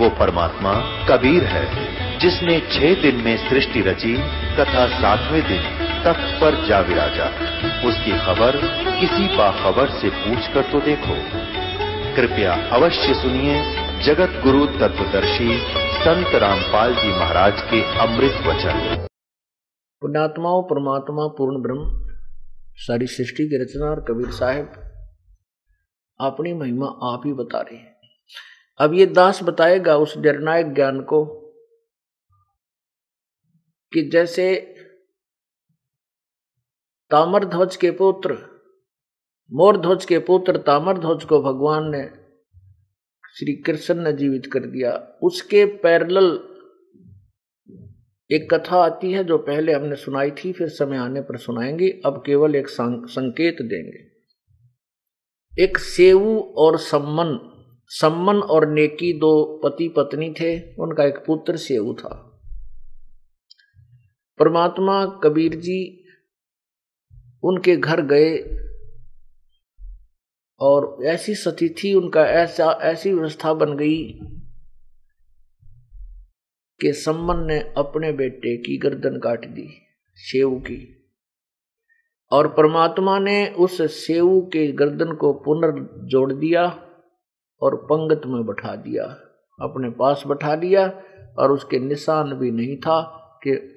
वो परमात्मा कबीर है, जिसने छह दिन में सृष्टि रची तथा सातवें दिन तख्त पर जा विराजा। उसकी खबर किसी बाखबर से पूछ कर तो देखो। कृपया अवश्य सुनिए जगत गुरु तत्वदर्शी संत रामपाल जी महाराज के अमृत वचन। पुण्यात्माओं परमात्मा पूर्ण ब्रह्म, सारी सृष्टि की रचना और कबीर साहब अपनी महिमा आप ही बता रहे हैं। अब ये दास बताएगा उस निर्णायक ज्ञान को कि जैसे तामर ध्वज के पुत्र मोर ध्वज के पुत्र तामर ध्वज को भगवान ने श्री कृष्ण ने जीवित कर दिया। उसके पैरल एक कथा आती है जो पहले हमने सुनाई थी, फिर समय आने पर सुनाएँगे। अब केवल एक संकेत देंगे। एक सेवु और सम्मन सम्मन और नेकी दो पति पत्नी थे, उनका एक पुत्र सेऊ था। परमात्मा कबीर जी उनके घर गए और ऐसी सती थी, उनका ऐसा, ऐसी व्यवस्था बन गई कि सम्मन ने अपने बेटे की गर्दन काट दी सेव की। और परमात्मा ने उस सेव के गर्दन को पुनर्जोड़ दिया और पंगत में बैठा दिया, अपने पास बैठा दिया और उसके निशान भी नहीं था कि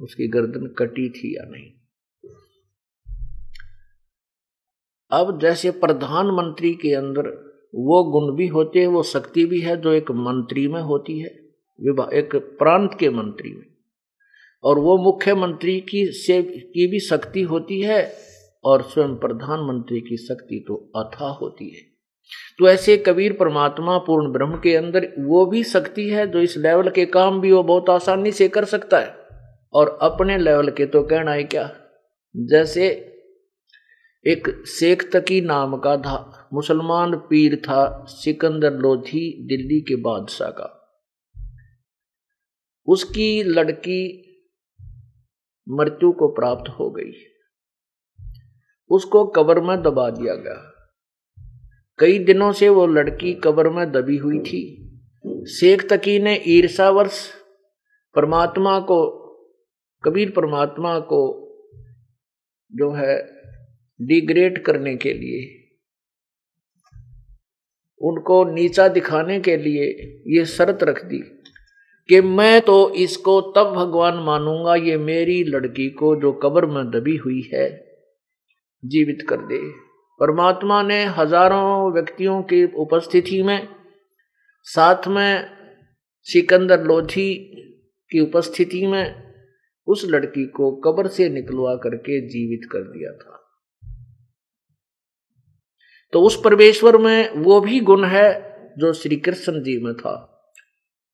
उसकी गर्दन कटी थी या नहीं। अब जैसे प्रधानमंत्री के अंदर वो गुण भी होते हैं, वो शक्ति भी है जो एक मंत्री में होती है विभाग एक प्रांत के मंत्री में। और वो मुख्यमंत्री की से, की भी शक्ति होती है और स्वयं प्रधानमंत्री की शक्ति तो अथा होती है। तो ऐसे कबीर परमात्मा पूर्ण ब्रह्म के अंदर वो भी शक्ति है जो इस लेवल के काम भी वो बहुत आसानी से कर सकता है। और अपने लेवल के तो कहना है क्या? जैसे एक शेख तकी नाम का था, मुसलमान पीर था सिकंदर लोधी दिल्ली के बादशाह का। उसकी लड़की मृत्यु को प्राप्त हो गई। उसको कब्र में दबा दिया गया। कई दिनों से वो लड़की कब्र में दबी हुई थी। शेख तकी ने ईर्षावर्ष परमात्मा को, कबीर परमात्मा को जो है डिग्रेड करने के लिए, उनको नीचा दिखाने के लिए ये शर्त रख दी कि मैं तो इसको तब भगवान मानूँगा ये मेरी लड़की को जो कब्र में दबी हुई है, जीवित कर दे। परमात्मा ने हज़ारों व्यक्तियों की उपस्थिति में, साथ में सिकंदर लोधी की उपस्थिति में उस लड़की को कब्र से निकलवा करके जीवित कर दिया था। तो उस परमेश्वर में वो भी गुण है जो श्री कृष्ण जी में था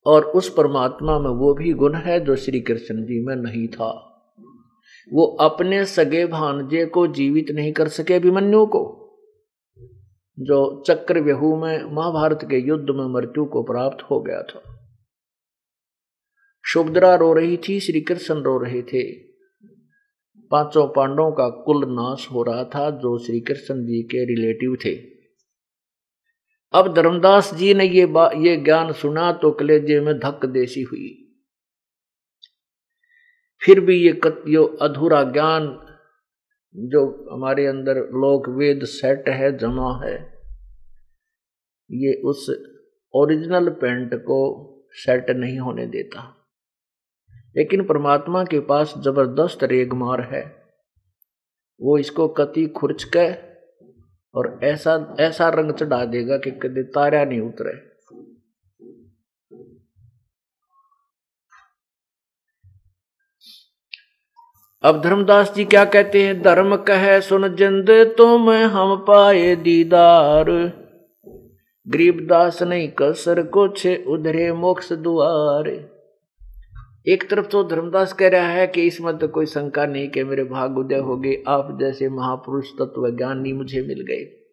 और उस परमात्मा में वो भी गुण है जो श्री कृष्ण जी में नहीं था। वो अपने सगे भानजे को जीवित नहीं कर सके अभिमन्यु को, जो चक्र व्यहू में महाभारत के युद्ध में मृत्यु को प्राप्त हो गया था। शुभद्रा रो रही थी श्री कृष्ण रो रहे थे। पाँचों पांडवों का कुल नाश हो रहा था, जो श्री कृष्ण जी के रिलेटिव थे। अब धर्मदास जी ने ये ये ज्ञान सुना तो कलेजे में धक देसी हुई। फिर भी ये यो अधूरा ज्ञान जो हमारे अंदर लोक वेद सेट है, जमा है, ये उस ओरिजिनल पेंट को सेट नहीं होने देता। लेकिन परमात्मा के पास ज़बरदस्त रेगमार है। वो इसको कति खुर्च के और ऐसा ऐसा रंग चढ़ा देगा कि कभी तारा नहीं उतरे। अब धर्मदास जी क्या कहते हैं? धर्म कहे, सुन जिंद तुम हम पाए दीदार। गरीबदास नहीं कसर, कुछ उधरे मोक्ष द्वार एक तरफ़ तो धर्मदास कह रहा है कि इसमें तो कोई शंका नहीं कि मेरे भाग उदय हो गए आप जैसे महापुरुष तत्व ज्ञानी मुझे मिल गए।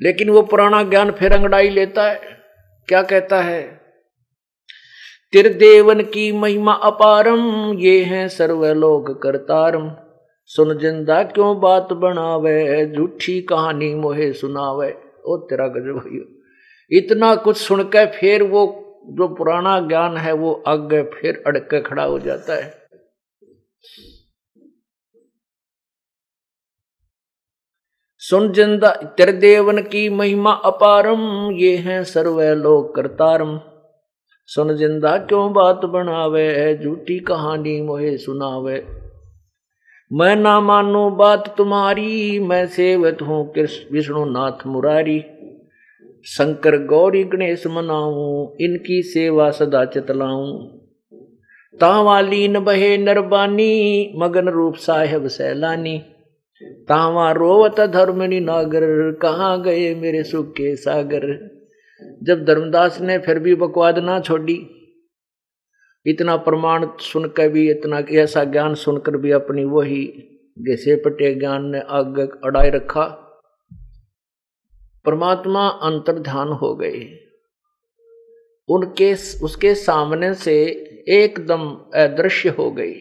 लेकिन वो पुराना ज्ञान फिर अंगड़ाई लेता है। क्या कहता है? तिरदेवन की महिमा अपारम, ये है सर्वलोक करतारम। सुन ज़िंदा क्यों बात बनावे, झूठी कहानी मोहे सुनावे। ओ तेरा गज गजब इतना कुछ सुनकर फिर वो जो पुराना ज्ञान है, वो आगे फिर अड़के खड़ा हो जाता है। सुन ज़िंदा, तिरदेवन की महिमा अपारम, ये है सर्वलोक करतारम। सुन ज़िंदा क्यों बात बनावे है झूठी कहानी मोहे सुनावे मैं ना मानू बात तुम्हारी मैं सेवत हूँ कृष्ण विष्णु नाथ मुरारी शंकर गौरी गणेश मनाऊं इनकी सेवा सदा चतलाऊं तावालीन बहे नरबानी मगन रूप साहेब सैलानी तावा रोवत धर्मनी नागर कहाँ गए मेरे सुख के सागर जब धर्मदास ने फिर भी बकवाद ना छोड़ी, इतना प्रमाण सुनकर भी, इतना ऐसा ज्ञान सुनकर भी अपनी वही घिसे पटे ज्ञान ने आग अड़ाए रखा। परमात्मा अंतर्ध्यान हो गए। उनके, उसके सामने से एकदम अदृश्य हो गई।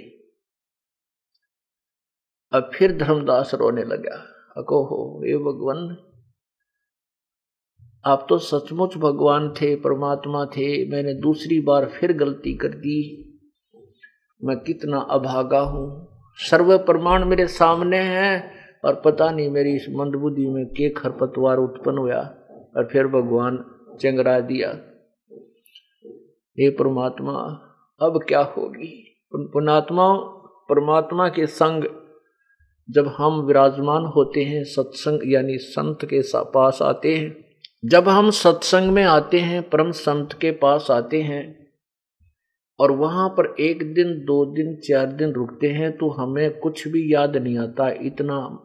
अब फिर धर्मदास रोने लगा। अको हो ये भगवान आप तो सचमुच भगवान थे, परमात्मा थे, मैंने दूसरी बार फिर गलती कर दी। मैं कितना अभागा हूँ। सर्व प्रमाण मेरे सामने हैं, और पता नहीं मेरी इस मंदबुद्धि में के खरपतवार उत्पन्न हुआ, और फिर भगवान चंगरा दिया। हे परमात्मा, अब क्या होगी? पुणात्मा परमात्मा के संग जब हम विराजमान होते हैं, सत्संग यानी संत के पास आते हैं जब हम सत्संग में आते हैं परम संत के पास आते हैं और वहाँ पर एक दिन दो दिन चार दिन रुकते हैं तो हमें कुछ भी याद नहीं आता इतना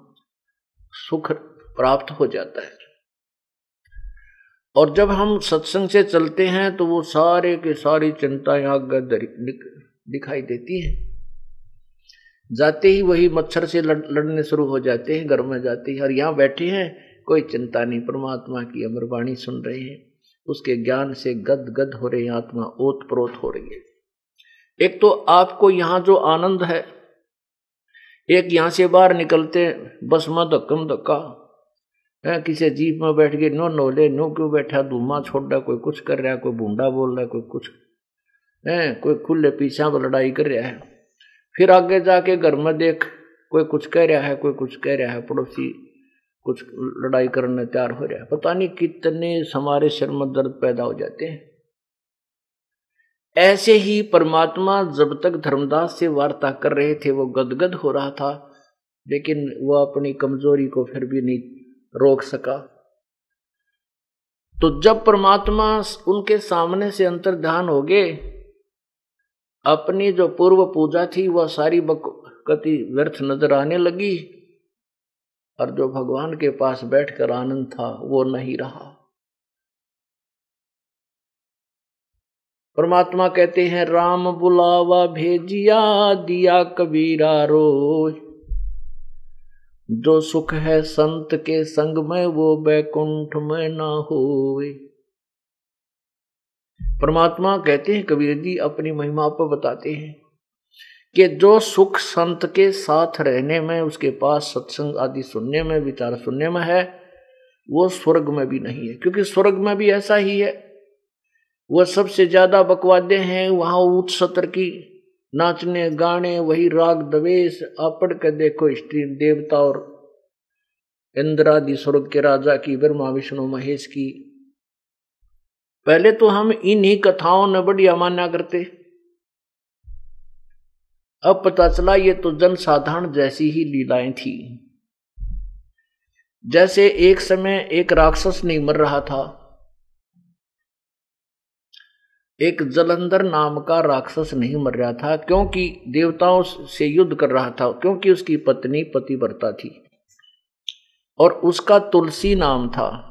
सुख प्राप्त हो जाता है। और जब हम सत्संग से चलते हैं तो वो सारे के सारी चिंताएँ आगे दिखाई देती हैं। जाते ही वही मच्छर से लड़, लड़ने शुरू हो जाते हैं घर में जाते हैं और यहाँ बैठे हैं कोई चिंता नहीं, परमात्मा की अमरवाणी सुन रहे हैं। उसके ज्ञान से गद गद हो रही आत्मा ओत प्रोत हो रही है। एक तो आपको यहाँ जो आनंद है, एक यहाँ से बाहर निकलते बस में धक्कम धक्का है, किसी जीप में बैठ के नो नोले, नो क्यों बैठा धूमा छोड़ रहा, कोई कुछ कर रहा, कोई बूंडा बोल रहा है कोई कुछ। है, कोई खुले पीछा पर लड़ाई कर रहा है। फिर आगे जाके घर में देख, कोई कुछ कह रहा है, कोई कुछ कह रहा है, पड़ोसी कुछ लड़ाई करने तैयार हो रहा है। पता नहीं कितने हमारे शर्म में दर्द पैदा हो जाते हैं। ऐसे ही परमात्मा जब तक धर्मदास से वार्ता कर रहे थे, वो गदगद हो रहा था, लेकिन वो अपनी कमज़ोरी को फिर भी नहीं रोक सका। तो जब परमात्मा उनके सामने से अंतर्ध्यान हो गए, अपनी जो पूर्व पूजा थी, वह सारी बकती व्यर्थ नज़र आने लगी। और जो भगवान के पास बैठकर आनंद था, वो नहीं रहा। परमात्मा कहते हैं, राम बुलावा भेजिया, दिया कबीरा रो जो सुख है संत के संग में, वो बैकुंठ में ना हो परमात्मा कहते हैं, कबीर जी, अपनी महिमा पर बताते हैं। कि जो सुख संत के साथ रहने में, उसके पास सत्संग आदि सुनने में, विचार सुनने में है, वो स्वर्ग में भी नहीं है। क्योंकि स्वर्ग में भी ऐसा ही है। वह सबसे ज़्यादा बकवादे हैं, वहाँ उच्च सत्र की, नाचने, गाने, वही राग दवेश अपड़ के देखो स्त्री, देवता और इंद्रादि, स्वर्ग के राजा की, ब्रह्मा, विष्णु, महेश की। पहले तो हम इन्हीं कथाओं ने बढ़िया माना करते। अब पता चला ये तो जन साधारण जैसी ही लीलाएँ थी। जैसे एक समय एक राक्षस नहीं मर रहा था। एक जलंधर नाम का राक्षस नहीं मर रहा था, क्योंकि देवताओं से युद्ध कर रहा था, क्योंकि उसकी पत्नी पतिव्रता थी। और उसका तुलसी नाम था।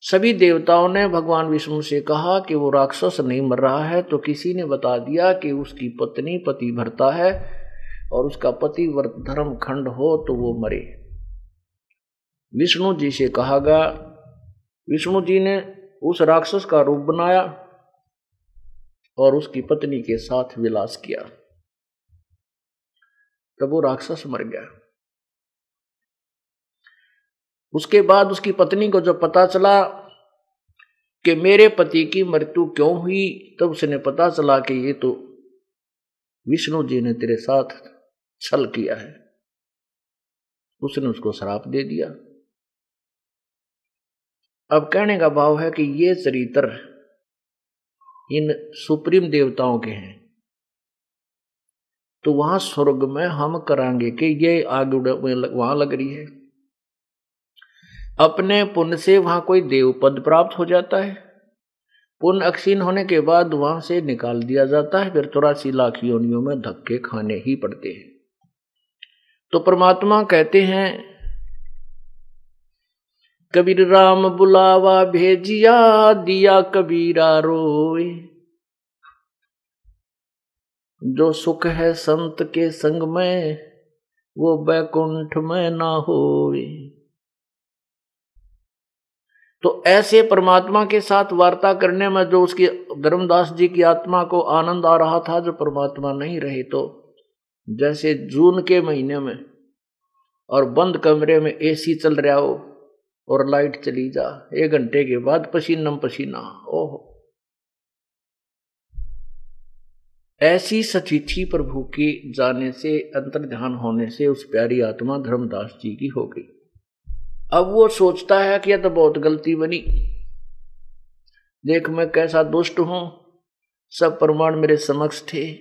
सभी देवताओं ने भगवान विष्णु से कहा कि वो राक्षस नहीं मर रहा है तो किसी ने बता दिया कि उसकी पत्नी पति भरता है और उसका पति धर्म खंड हो तो वो मरे। विष्णु जी से कहा गया, विष्णु जी ने उस राक्षस का रूप बनाया और उसकी पत्नी के साथ विलास किया। तब वो राक्षस मर गया। उसके बाद उसकी पत्नी को जब पता चला कि मेरे पति की मृत्यु क्यों हुई, तब उसने पता चला कि ये तो विष्णु जी ने तेरे साथ छल किया है। उसने उसको श्राप दे दिया। अब कहने का भाव है कि ये चरित्र इन सुप्रीम देवताओं के हैं। तो वहाँ स्वर्ग में हम करांगे कि ये आग वहाँ लग रही है। अपने पुण्य से वहाँ कोई देव पद प्राप्त हो जाता है। पुण्य अक्षीण होने के बाद वहाँ से निकाल दिया जाता है, फिर चौरासी लाख योनियों में धक्के खाने ही पड़ते हैं। तो परमात्मा कहते हैं, कबीर राम बुलावा भेजिया, दिया कबीरा रोए। जो सुख है संत के संग में, वो बैकुंठ में ना होए। तो ऐसे परमात्मा के साथ वार्ता करने में जो उसकी धर्मदास जी की आत्मा को आनंद आ रहा था, जो परमात्मा नहीं रहे तो जैसे जून के महीने में और बंद कमरे में एसी चल रहा हो और लाइट चली जा, एक घंटे के बाद पसीनम पसीना, ओहो। ऐसी सचिथी प्रभु के जाने से अंतर ध्यान होने से उस प्यारी आत्मा धर्मदास जी की हो गई। अब वो सोचता है कि यह तो बहुत गलती बनी। देख मैं कैसा दुष्ट हूँ। सब प्रमाण मेरे समक्ष थे।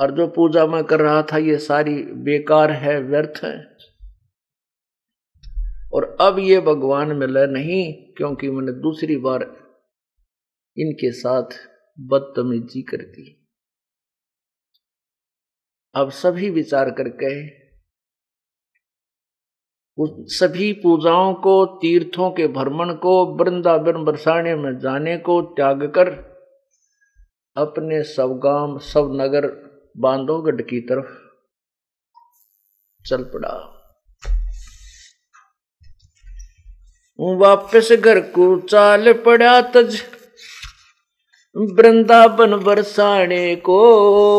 और जो पूजा मैं कर रहा था, ये सारी बेकार है, व्यर्थ है। और अब ये भगवान मिले नहीं, क्योंकि मैंने दूसरी बार इनके साथ बदतमीजी कर दी। अब सभी विचार करके उस सभी पूजाओं को, तीर्थों के भ्रमण को, वृंदावन बरसाने में जाने को त्याग कर अपने सब गाँव सब नगर बांधोगढ़ की तरफ़ चल पड़ा। वापस घर को चाल पड़ा तज। वृंदावन बरसाने को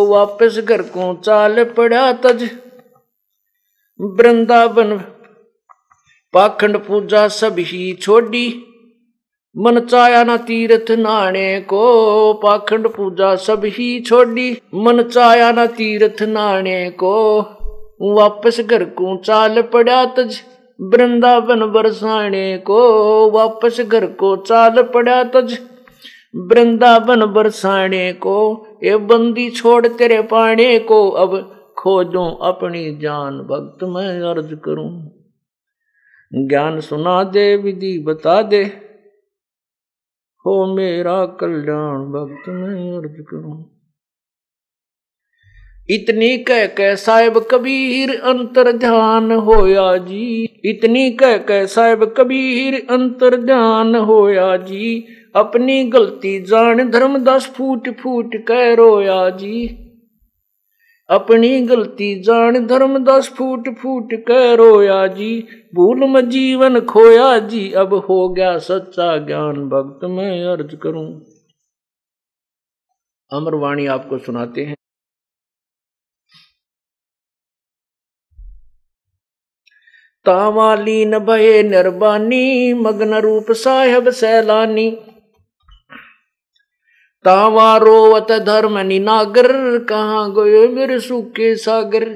वापस घर को चाल पड़ा तज। वृंदावन पाखंड पूजा सब ही छोड़ी। मन चाया ना तीर्थ नाणे को, पाखंड पूजा सब ही छोड़ी। मन चाया ना तीर्थ नाणे को, वापस घर को चाल पड़ा तज। वृंदावन बरसाने को, वापस घर को चाल पड़ा तज। वृंदावन बरसाने को ये बंदी छोड़ तेरे पाने को। अब खोजो अपनी जान, भक्त मैं अर्ज़ करूँ। ज्ञान सुना दे, विधि बता दे। हो मेरा कल्याण, भक्त मैं अर्ज़ करूँ। इतनी कह कह साहेब कबीर, अंतर ध्यान होया जी। इतनी कह कह साहेब कबीर, अंतर ध्यान होया जी। अपनी गलती जान धर्मदास फूट फूट कह रोया जी। अपनी गलती जान धर्म दस फूट फूट कह रोया जी, भूल में जीवन खोया जी, अब हो गया सच्चा ज्ञान भक्त, मैं अर्ज़ करूँ। अमरवाणी आपको सुनाते हैं। तावालीन भये निर्बानी, मग्न रूप साहेब सैलानी तावा रोवत धर्म निनागर, कहा गए मेरे सूखे सागर?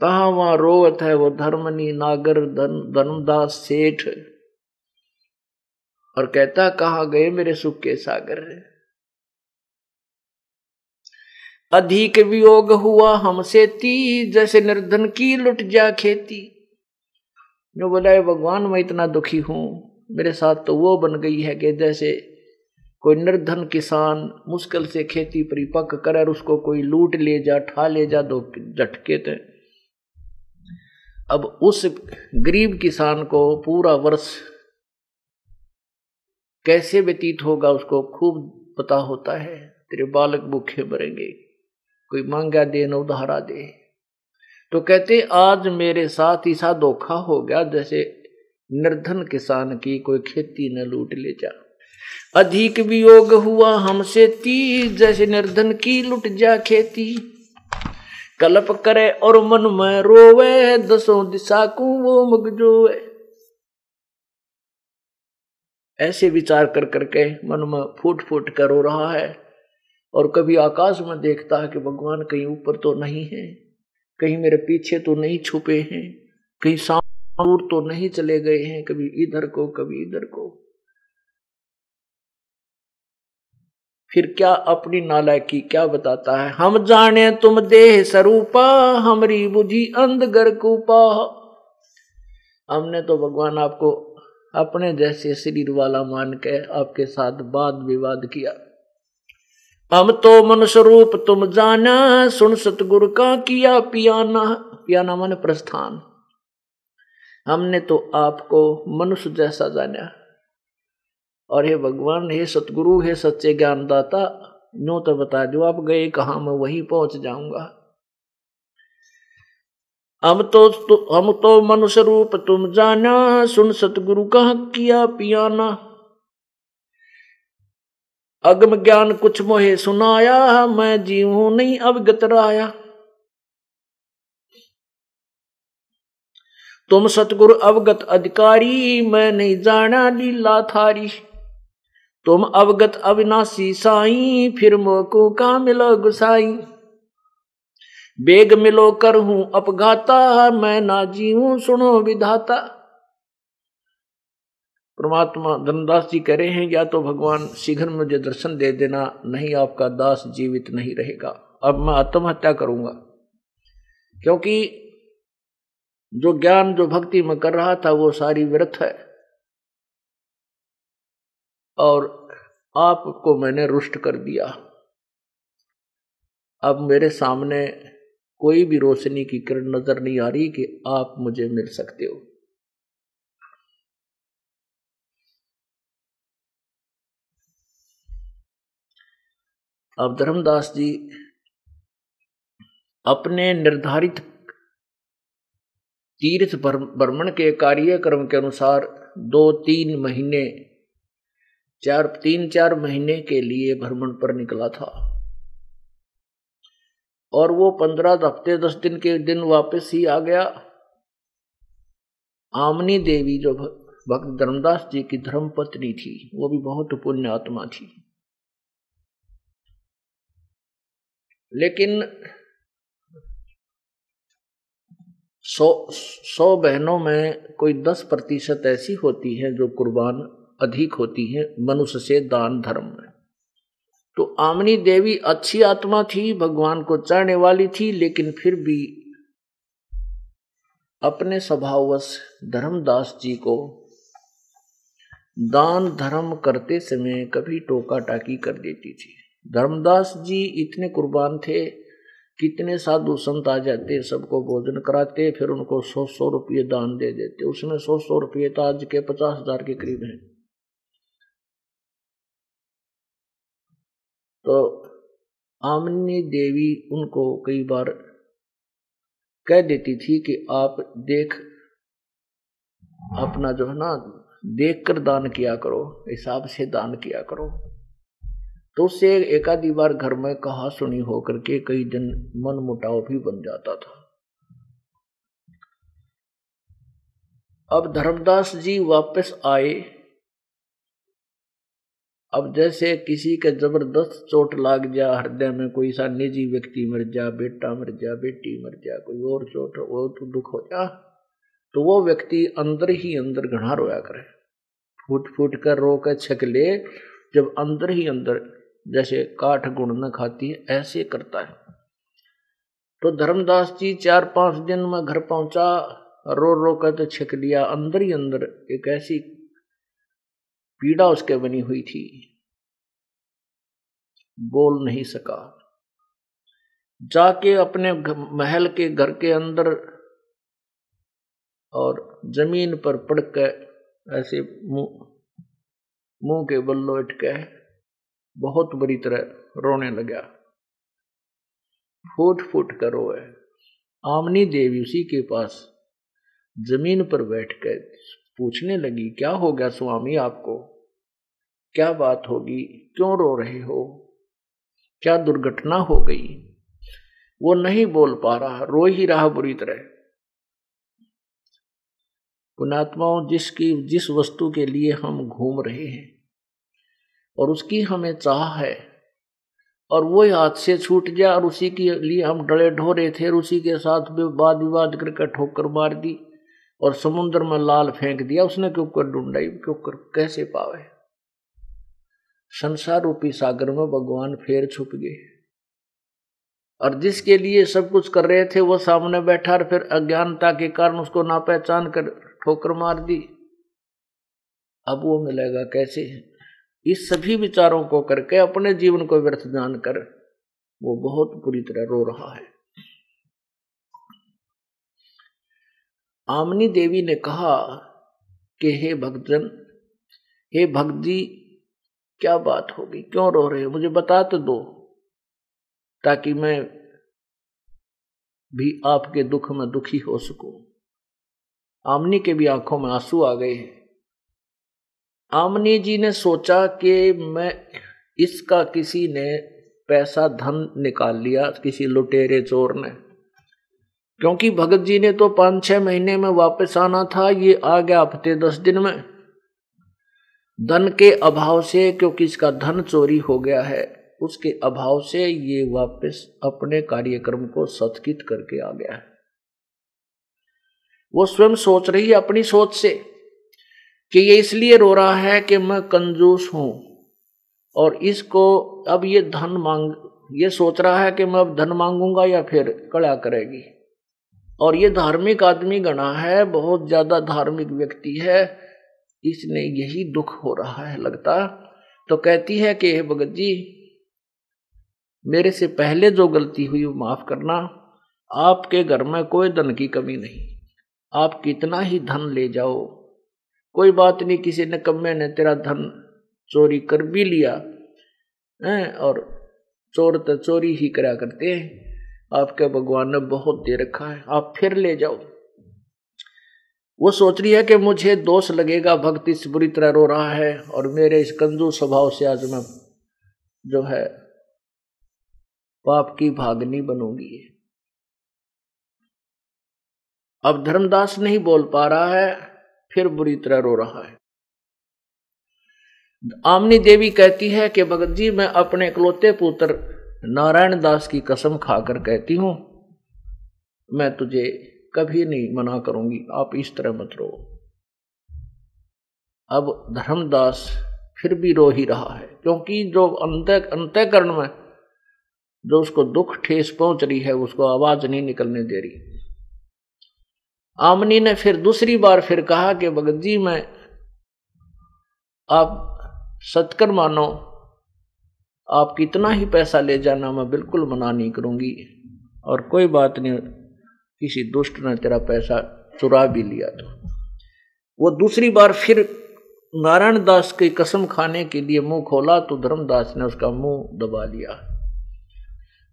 तावा रोवत है वो धर्मनी नागर धन धर्मदास सेठ। और कहता, कहा गए मेरे सुख के सागर? अधिक वियोग हुआ हमसे ती जैसे निर्धन की लुट जा खेती। जो बोला भगवान, मैं इतना दुखी हूँ। मेरे साथ तो वो बन गई है कि जैसे कोई निर्धन किसान मुश्किल से खेती परिपक्व करे और उसको कोई लूट ले जा, ठा ले जा, दो झटके थे। अब उस गरीब किसान को पूरा वर्ष कैसे व्यतीत होगा, उसको खूब पता होता है। तेरे बालक भूखे मरेंगे, कोई मांगा दे, न उधारा दे। तो कहते, आज मेरे साथ ऐसा धोखा हो गया, जैसे निर्धन किसान की कोई खेती न लूट ले जा। अधिक वियोग हुआ हमसे तीज जैसे निर्धन की लुट जा खेती। कलप करे और मन में रोवे, दसों दिशा को वो मगजोवे ऐसे विचार कर करके मन में फूट फूट कर रो रहा है और कभी आकाश में देखता है कि भगवान कहीं ऊपर तो नहीं है, कहीं मेरे पीछे तो नहीं छुपे हैं, कहीं सामूर तो नहीं चले गए हैं कभी इधर को, कभी इधर को। फिर क्या अपनी नालायकी क्या बताता है? हम जाने तुम देह स्वरूपा हमारी बुझी अंध गर कूपा। हमने तो भगवान आपको अपने जैसे शरीर वाला मान के आपके साथ वाद विवाद किया। हम तो मनुष्य रूप तुम जाना, सुन सतगुरु का किया पियाना। पियाना मन प्रस्थान। हमने तो आपको मनुष्य जैसा जाना। और हे भगवान हे सतगुरु हे सच्चे ज्ञानदाता नो तो बता दो आप गए कहा मैं वहीं पहुँच जाऊँगा। हम तो, तो हम तो मनुष्य रूप तुम जाना सुन सतगुरु कहा किया पियाना। अगम ज्ञान कुछ मोहे सुनाया मैं जीव नहीं अवगत राया। तुम सतगुरु अवगत अधिकारी, मैं नहीं जाना लीला थारी। तुम अवगत अविनाशी साई, फिर मोको का मिलो गुसाई। बेग मिलो कर हूँ अपघाता, मैं ना जीऊं, सुनो विधाता। परमात्मा धनदास जी कह रहे हैं, या तो भगवान शीघ्र मुझे दर्शन दे देना, नहीं आपका दास जीवित नहीं रहेगा। अब मैं आत्महत्या करूँगा। क्योंकि जो ज्ञान, जो भक्ति में कर रहा था, वो सारी व्यर्थ है। और आपको मैंने रुष्ट कर दिया। अब मेरे सामने कोई भी रोशनी की किरण नज़र नहीं आ रही कि आप मुझे मिल सकते हो। अब धर्मदास जी अपने निर्धारित तीर्थ भ्रमण के कार्यक्रम के अनुसार दो तीन महीने, चार, तीन, चार महीने के लिए भ्रमण पर निकला था। और वो पंद्रह हफ़्ते, दस दिन के दिन वापस ही आ गया। आमनी देवी जो भक्त धर्मदास जी की धर्म पत्नी थी, वो भी बहुत पुण्य आत्मा थी। लेकिन सौ सौ बहनों में कोई दस प्रतिशत ऐसी होती है जो कुर्बान अधिक होती है मनुष्य से दान धर्म में। तो आमनी देवी अच्छी आत्मा थी, भगवान को चढ़ने वाली थी, लेकिन फिर भी अपने स्वभाववश धर्मदास जी को दान धर्म करते समय कभी टोका टाकी कर देती थी। धर्मदास जी इतने कुर्बान थे कितने साधु संत आ जाते, सबको भोजन कराते, फिर उनको सौ सौ रुपये दान दे देते। उसमें सौ सौ रुपये तो आज के पचास हज़ार के करीब हैं। तो आमनी देवी उनको कई बार कह देती थी कि आप देख, अपना जो है ना, देख कर दान किया करो, हिसाब से दान किया करो। तो उससे एक बार घर में कहा सुनी होकर के कई दिन मन मुटाव भी बन जाता था। अब धर्मदास जी वापस आए। अब जैसे किसी के ज़बरदस्त चोट लाग जा, हृदय में कोई सा निजी व्यक्ति मर जा, बेटा मर जा, बेटी मर जा, कोई और चोट वो तो दुख हो जा तो वो व्यक्ति अंदर ही अंदर घना रोया करे। फूट फूट कर रो कर छक ले, जब अंदर ही अंदर जैसे काठ गुण न खाती है, ऐसे करता है। तो धर्मदास जी चार पाँच दिन में घर पहुँचा, रो रो कर तो छक लिया अंदर ही अंदर एक ऐसी पीड़ा उसके बनी हुई थी। बोल नहीं सका। जाके अपने महल के घर के अंदर और ज़मीन पर पड़कर ऐसे मुँह मुँह के बल लोट के बहुत बुरी तरह रोने लगा। फूट फूट कर रोए। आमनी देवी उसी के पास ज़मीन पर बैठकर पूछने लगी, क्या हो गया स्वामी आपको? क्या बात होगी? क्यों रो रहे हो? क्या दुर्घटना हो गई? वो नहीं बोल पा रहा, रो ही रहा बुरी तरह। पुणात्माओं, जिसकी, जिस वस्तु के लिए हम घूम रहे हैं और उसकी हमें चाह है। और वो हाथ से छूट गया और उसी के लिए हम डरे ढोरे थे और उसी के साथ वाद विवाद करके ठोकर मार दी और समुद्र में लाल फेंक दिया। उसने क्यों कर ढूंढाई? क्यों कर, कैसे पावे? संसार रूपी सागर में भगवान फेर छुप गए। और जिसके लिए सब कुछ कर रहे थे, वो सामने बैठा और फिर अज्ञानता के कारण उसको ना पहचान कर ठोकर मार दी। अब वो मिलेगा कैसे? इस सभी विचारों को करके अपने जीवन को व्यर्थ जानकर वो बहुत बुरी तरह रो रहा है। आमनी देवी ने कहा कि, हे भक्तजन, हे भक्त क्या बात होगी? क्यों रो रहे हो? मुझे बता तो दो, ताकि मैं भी आपके दुख में दुखी हो सकूँ। आमनी के भी आँखों में आँसू आ गए आमनी जी ने सोचा कि मैं इसका किसी ने पैसा धन निकाल लिया किसी लुटेरे चोर ने। क्योंकि भगत जी ने तो पाँच छह महीने में वापस आना था, ये आ गया हफ़्ते दस दिन में। धन के अभाव से, क्योंकि इसका धन चोरी हो गया है, उसके अभाव से ये वापस अपने कार्यक्रम को सत्कित करके आ गया है। वो स्वयं सोच रही है अपनी सोच से। कि ये इसलिए रो रहा है कि मैं कंजूस हूँ और इसको अब ये धन मांग, ये सोच रहा है कि मैं अब धन मांगूँगा या फिर कड़ा करेगी। और ये धार्मिक आदमी गणा है, बहुत ज़्यादा धार्मिक व्यक्ति है, इसने यही दुख हो रहा है लगता। तो कहती है कि भगत जी, मेरे से पहले जो गलती हुई वो माफ़ करना। आपके घर में कोई धन की कमी नहीं। आप कितना ही धन ले जाओ कोई बात नहीं, किसी ने कम्मे ने तेरा धन चोरी कर भी लिया, है, और चोर तो चोरी ही करा करते हैं। आपके भगवान ने बहुत दे रखा है, आप फिर ले जाओ। वो सोच रही है कि मुझे दोष लगेगा, भक्त इस बुरी तरह रो रहा है, और मेरे इस कंजूस स्वभाव से आज मैं जो है पाप की भागनी बनूँगी। अब धर्मदास नहीं बोल पा रहा है फिर बुरी तरह रो रहा है। आमनी देवी कहती है कि, भगत जी, मैं अपने इकलौते पुत्र नारायण दास की कसम खाकर कहती हूँ, मैं तुझे कभी नहीं मना करूँगी, आप इस तरह मत रो। अब धर्मदास फिर भी रो ही रहा है, क्योंकि जो अंत अंत्यकरण में जो उसको दुख ठेस पहुँच रही है, उसको आवाज़ नहीं निकलने दे रही। आमनी ने फिर दूसरी बार फिर कहा कि, भगत जी, मैं, आप सत्कर मानो आप कितना ही पैसा ले जाना मैं बिल्कुल मना नहीं करूँगी और कोई बात नहीं, किसी दुष्ट ने तेरा पैसा चुरा भी लिया तो। वो दूसरी बार फिर नारायण दास की कसम खाने के लिए मुँह खोला तो धर्मदास ने उसका मुँह दबा लिया।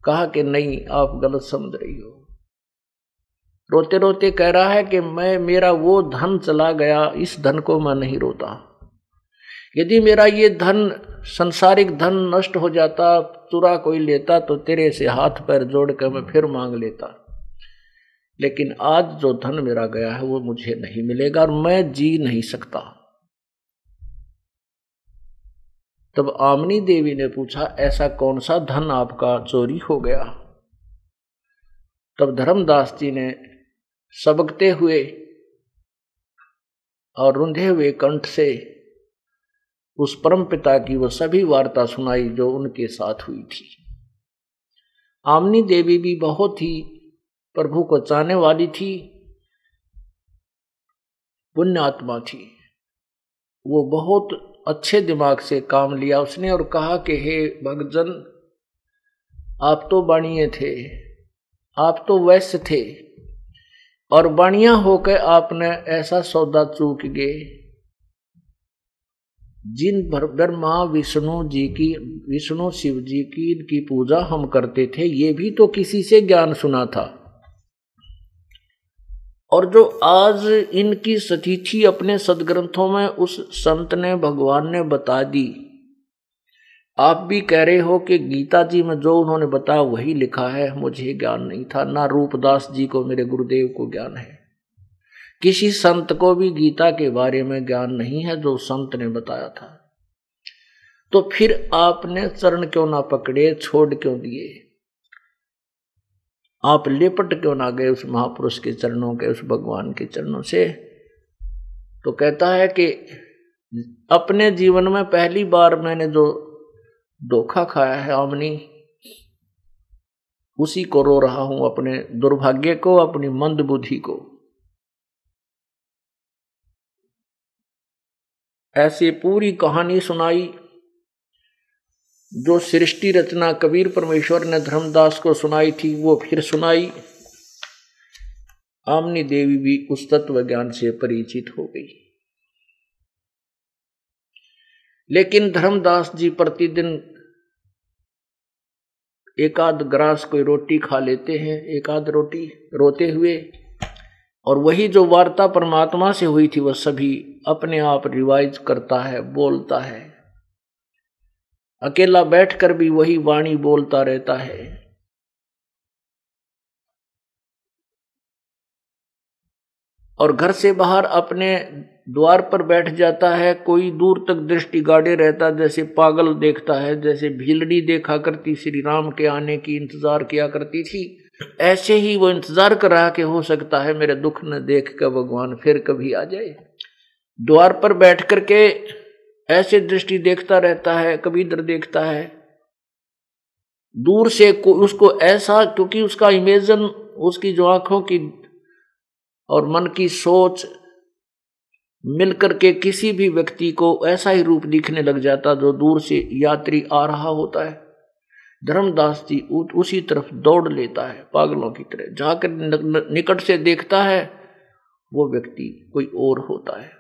कहा कि, नहीं, आप गलत समझ रही हो। रोते रोते कह रहा है कि मैं, मेरा वो धन चला गया, इस धन को मैं नहीं रोता। यदि मेरा ये धन, संसारिक धन नष्ट हो जाता चुरा कोई लेता तो तेरे से हाथ पैर जोड़ कर मैं फिर मांग लेता। लेकिन आज जो धन मेरा गया है, वो मुझे नहीं मिलेगा और मैं जी नहीं सकता। तब आमनी देवी ने पूछा, ऐसा कौन सा धन आपका चोरी हो गया? तब धर्मदास जी ने सबकते हुए और रुंधे हुए कंठ से उस परम पिता की वो सभी वार्ता सुनाई जो उनके साथ हुई थी। आमनी देवी भी बहुत ही प्रभु को चाहने वाली थी पुण्य आत्मा थी। वो बहुत अच्छे दिमाग से काम लिया उसने और कहा कि, हे भगजन, आप तो बाणीय थे, आप तो वैश्य थे और बढ़िया होकर आपने ऐसा सौदा चूक गए। जिन ब्रह्मा, विष्णु जी की, विष्णु शिव जी की, इनकी पूजा हम करते थे, ये भी तो किसी से ज्ञान सुना था। और जो आज इनकी सतिथि अपने सदग्रंथों में उस संत ने, भगवान ने बता दी आप भी कह रहे हो कि गीता जी में जो उन्होंने बताया वही लिखा है। मुझे ज्ञान नहीं था, ना रूपदास जी को, मेरे गुरुदेव को ज्ञान है। किसी संत को भी गीता के बारे में ज्ञान नहीं है जो संत ने बताया था। तो फिर आपने चरण क्यों ना पकड़े, छोड़ क्यों दिए? आप लिपट क्यों ना गए उस महापुरुष के चरणों के, उस भगवान के चरणों से? तो कहता है कि अपने जीवन में पहली बार मैंने जो धोखा खाया है आमनी उसी को रो रहा हूँ अपने दुर्भाग्य को, अपनी मंद बुद्धि को। ऐसी पूरी कहानी सुनाई, जो सृष्टि रचना कबीर परमेश्वर ने धर्मदास को सुनाई थी, वो फिर सुनाई। आमनी देवी भी उस तत्व ज्ञान से परिचित हो गई। लेकिन धर्मदास जी प्रतिदिन एकाध ग्रास कोई रोटी खा लेते हैं एक आध रोटी रोते हुए। और वही जो वार्ता परमात्मा से हुई थी, वह सभी अपने आप रिवाइज करता है, बोलता है। अकेला बैठकर भी वही वाणी बोलता रहता है। और घर से बाहर अपने द्वार पर बैठ जाता है, कोई दूर तक दृष्टि गाड़े रहता, जैसे पागल देखता है, जैसे भीलड़ी देखा करती श्री राम के आने की इंतज़ार किया करती थी। ऐसे ही वो इंतज़ार कर रहा कि हो सकता है मेरे दुख न देख कर भगवान फिर कभी आ जाए। द्वार पर बैठ कर के ऐसे दृष्टि देखता रहता है, कभी इधर देखता है। दूर से उसको ऐसा, क्योंकि उसका इमेजन उसकी जो आँखों की और मन की सोच मिलकर के किसी भी व्यक्ति को ऐसा ही रूप दिखने लग जाता जो दूर से यात्री आ रहा होता है। धर्मदास जी उसी तरफ़ दौड़ लेता है, पागलों की तरह। जाकर निकट से देखता है, वो व्यक्ति कोई और होता है।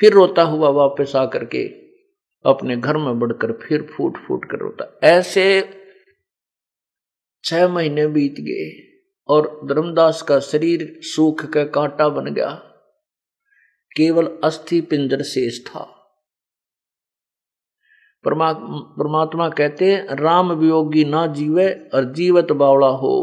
फिर रोता हुआ वापस आकर के अपने घर में बढ़कर फिर फूट फूट कर रोता। ऐसे छह महीने बीत गए। और धर्मदास का शरीर सूख का कांटा बन गया। केवल अस्थि पिंजर शेष था। परमात्मा कहते राम वियोगी ना जीवे और जीवत बावला हो।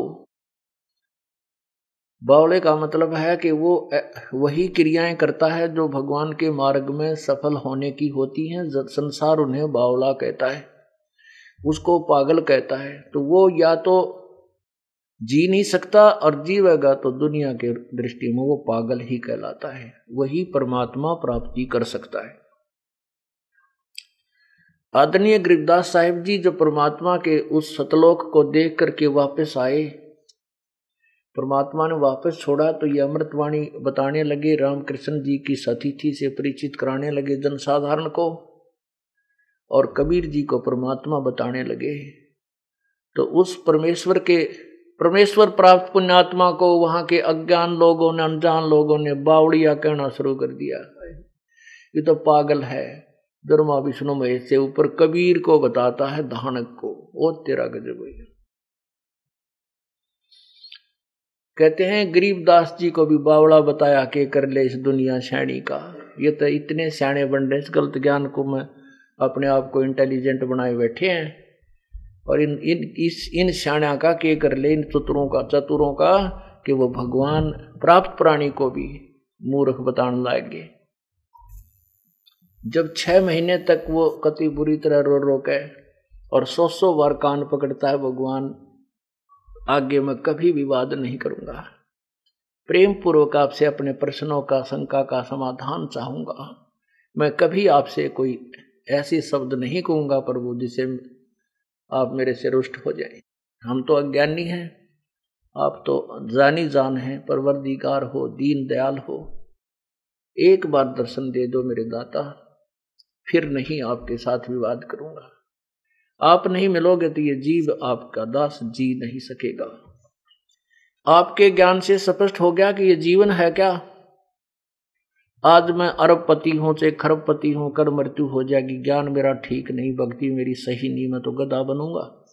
बावले का मतलब है कि वो, वही क्रियाएँ करता है जो भगवान के मार्ग में सफल होने की होती हैं संसार उन्हें बावला कहता है। उसको पागल कहता है। तो वो या तो जी नहीं सकता और जीवेगा तो दुनिया के दृष्टि में वो पागल ही कहलाता है, वही परमात्मा प्राप्ति कर सकता है। आदरणीय गरीबदास साहिब जी, जो परमात्मा के उस सतलोक को देख करके वापस आए, परमात्मा ने वापस छोड़ा तो ये अमृतवाणी बताने लगे, रामकृष्ण जी की सतिथि से परिचित कराने लगे जनसाधारण को और कबीर जी को परमात्मा बताने लगे। तो उस परमेश्वर के परमेश्वर प्राप्त पुण्यात्मा को वहाँ के अज्ञान लोगों ने, अनजान लोगों ने बावड़िया कहना शुरू कर दिया। ये तो पागल है। दुर्मा विष्णु महेश से ऊपर कबीर को बताता है, धानक को। वो तेरा गजब है। कहते हैं गरीबदास जी को भी बावड़ा बताया के कर ले इस दुनिया शैणी का। ये तो इतने सियाणे बन रहे इस गलत ज्ञान को मैं अपने आप को इंटेलिजेंट बनाए बैठे हैं। और इन इन, इस, इन सियाणा का के कर ले, इन चतुरों का चतुरों का, कि वो भगवान प्राप्त प्राणी को भी मूर्ख बताने लाएँगे। जब छह महीने तक वो कति बुरी तरह रो रो के और सौ सौ बार कान पकड़ता है भगवान, आगे मैं कभी विवाद नहीं करूँगा। प्रेम पूर्वक आपसे अपने प्रश्नों का, शंका का समाधान चाहूँगा। मैं कभी आपसे कोई ऐसी शब्द नहीं कहूँगा प्रभु, जिसे आप मेरे से रुष्ट हो जाए। हम तो अज्ञानी हैं, आप तो जानी जान हैं, परवरदिगार हो, दीन दयाल हो। एक बार दर्शन दे दो मेरे दाता, फिर नहीं आपके साथ विवाद करूँगा। आप नहीं मिलोगे तो ये जीव आपका दास जी नहीं सकेगा। आपके ज्ञान से स्पष्ट हो गया कि ये जीवन है क्या? आज मैं अरबपति हूँ, चाहे खरबपति हूँ कर मृत्यु हो जाएगी। ज्ञान मेरा ठीक नहीं, भक्ति मेरी सही नहीं, मैं तो गदा बनूँगा।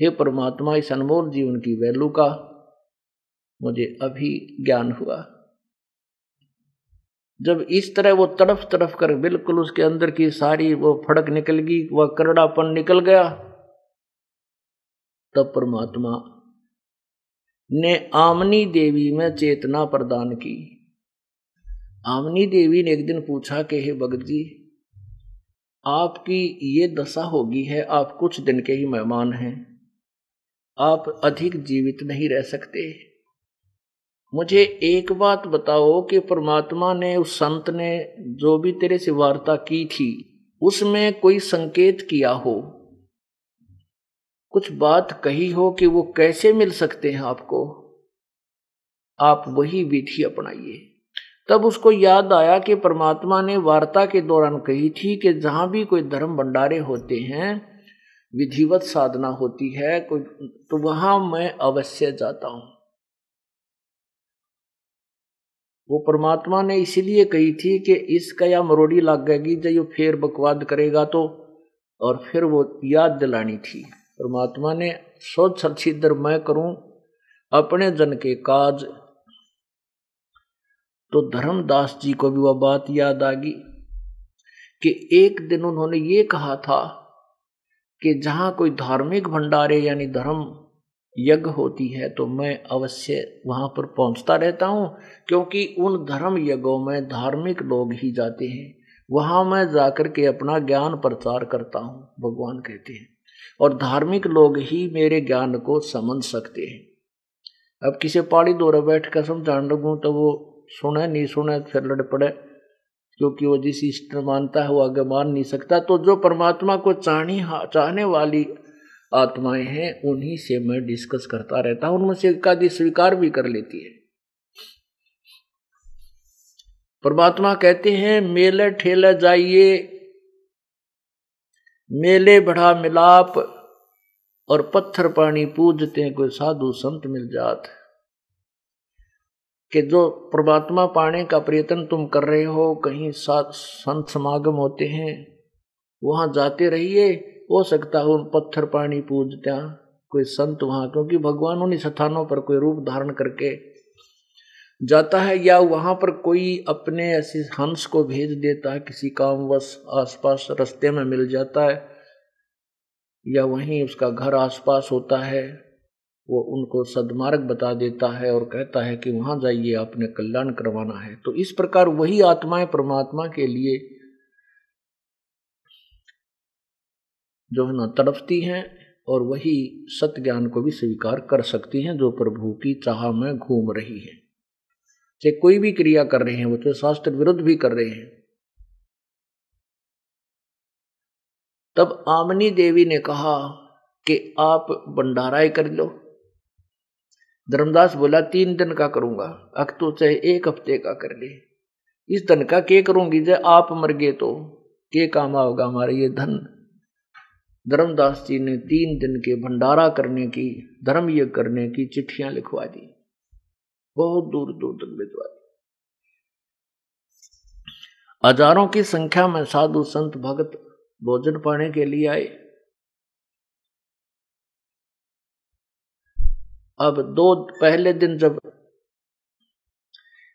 हे परमात्मा, इस अनमोल जीवन की वैल्यू का मुझे अभी ज्ञान हुआ। जब इस तरह वो तड़फ तड़फ कर बिल्कुल उसके अंदर की सारी वो फड़क निकल गई, वह करड़ापन निकल गया, तब परमात्मा ने आमनी देवी में चेतना प्रदान की। आमनी देवी ने एक दिन पूछा, कि हे भगत जी आपकी ये दशा होगी है, आप कुछ दिन के ही मेहमान हैं। आप अधिक जीवित नहीं रह सकते। मुझे एक बात बताओ कि परमात्मा ने, उस संत ने जो भी तेरे से वार्ता की थी, उसमें कोई संकेत किया हो? कुछ बात कही हो कि वो कैसे मिल सकते हैं आपको? आप वही विधि अपनाइए। तब उसको याद आया कि परमात्मा ने वार्ता के दौरान कही थी कि जहाँ भी कोई धर्म भंडारे होते हैं, विधिवत साधना होती है, कोई तो वहाँ मैं अवश्य जाता हूँ। वो परमात्मा ने इसीलिए कही थी कि इसका या मरोड़ी लग गएगी जब ये फिर बकवाद करेगा तो और फिर वो याद दिलानी थी। परमात्मा ने सोच सचिदर मैं करूँ, अपने जन के काज तो धर्मदास जी को भी वह बात याद आ गई कि एक दिन उन्होंने ये कहा था कि जहाँ कोई धार्मिक भंडारे यानी धर्म यज्ञ होती है तो मैं अवश्य वहाँ पर पहुँचता रहता हूँ, क्योंकि उन धर्म यज्ञों में धार्मिक लोग ही जाते हैं। वहाँ मैं जाकर के अपना ज्ञान प्रचार करता हूँ, भगवान कहते हैं। और धार्मिक लोग ही मेरे ज्ञान को समझ सकते हैं। अब किसी पहाड़ी दौरा बैठ कर समझाने लगूँ तो वो सुने नहीं सुने फिर लड़ पड़े। क्योंकि वो जिस इष्ट मानता है, वो आगे मान नहीं सकता। तो जो परमात्मा को चाहनी चाहने वाली आत्माएँ हैं, उन्हीं से मैं डिस्कस करता रहता हूँ। उनमें से एकादि स्वीकार भी कर लेती है। परमात्मा कहते हैं, मेले ठेले जाइए, मेले बढ़ा मिलाप, और पत्थर पानी पूजते हैं, कोई साधु संत मिल जात कि जो परमात्मा पाने का प्रयत्न तुम कर रहे हो, कहीं साथ संत समागम होते हैं, वहाँ जाते रहिए, हो सकता है पत्थर पानी पूजता कोई संत वहाँ, क्योंकि भगवान उन स्थानों पर कोई रूप धारण करके जाता है, या वहाँ पर कोई अपने ऐसे हंस को भेज देता है, किसी काम कामवश आसपास रास्ते में मिल जाता है, या वहीं उसका घर आसपास होता है। वो उनको सदमार्ग बता देता है और कहता है कि वहाँ जाइए, आपने कल्याण करवाना है। तो इस प्रकार वही आत्माएँ परमात्मा के लिए जो है ना तड़पती हैं और वही सत्य ज्ञान को भी स्वीकार कर सकती हैं, जो प्रभु की चाह में घूम रही है। चाहे कोई भी क्रिया कर रहे हैं, वो तो शास्त्र विरुद्ध भी कर रहे हैं। तब आमनी देवी ने कहा कि आप भंडारा कर लो। धर्मदास बोला, तीन दिन का करूँगा। अक तो चाहे एक हफ़्ते का कर ले। इस धन का के करूँगी? जब आप मर गए तो। के काम आओगा हमारे ये धन? धर्मदास जी ने तीन दिन के भंडारा करने की, धर्म यज्ञ करने की चिट्ठियाँ लिखवा दी। बहुत दूर दूर तक भिजवा दी हज़ारों की संख्या में साधु संत भगत भोजन पाने के लिए आए। अब दो पहले दिन जब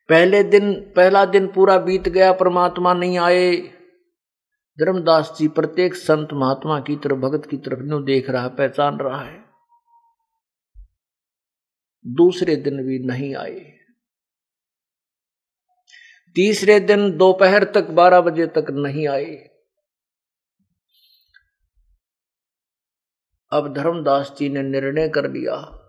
पहले दिन, पहला दिन पूरा बीत गया, परमात्मा नहीं आए। धर्मदास जी प्रत्येक संत महात्मा की तरफ़, भगत की तरफ़ न्यू देख रहा, पहचान रहा है। दूसरे दिन भी नहीं आए। तीसरे दिन दोपहर तक बारह बजे तक नहीं आए। अब धर्मदास जी ने निर्णय कर लिया।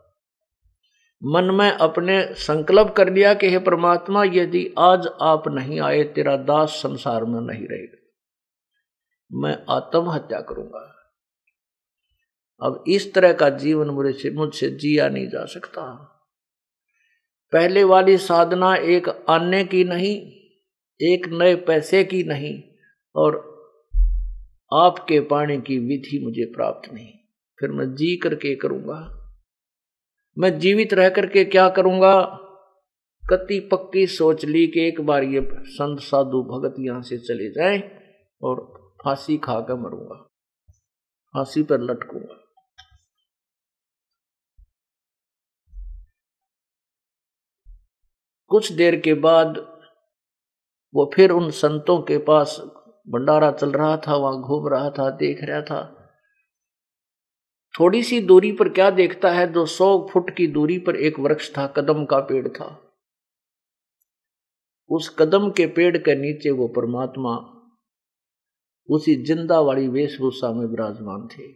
मन में अपने संकल्प कर लिया कि हे परमात्मा, यदि आज आप नहीं आए, तेरा दास संसार में नहीं रहेगा मैं आत्महत्या करूँगा। अब इस तरह का जीवन मुझे मुझसे जिया नहीं जा सकता। पहले वाली साधना एक आने की नहीं, एक नए पैसे की नहीं, और आपके पाने की विधि मुझे प्राप्त नहीं। फिर मैं जी करके करूँगा। मैं जीवित रह करके क्या करूँगा? कति पक्की सोच ली कि एक बार ये संत साधु भगत यहाँ से चले जाए और फांसी खाकर मरूँगा। फांसी पर लटकूँगा। कुछ देर के बाद वो फिर उन संतों के पास भंडारा चल रहा था, वहाँ घूम रहा था, देख रहा था। थोड़ी सी दूरी पर क्या देखता है? दो सौ फुट की दूरी पर एक वृक्ष था, कदम का पेड़ था। उस कदम के पेड़ के नीचे वो परमात्मा, उसी ज़िंदा वाली वेशभूषा में विराजमान थे।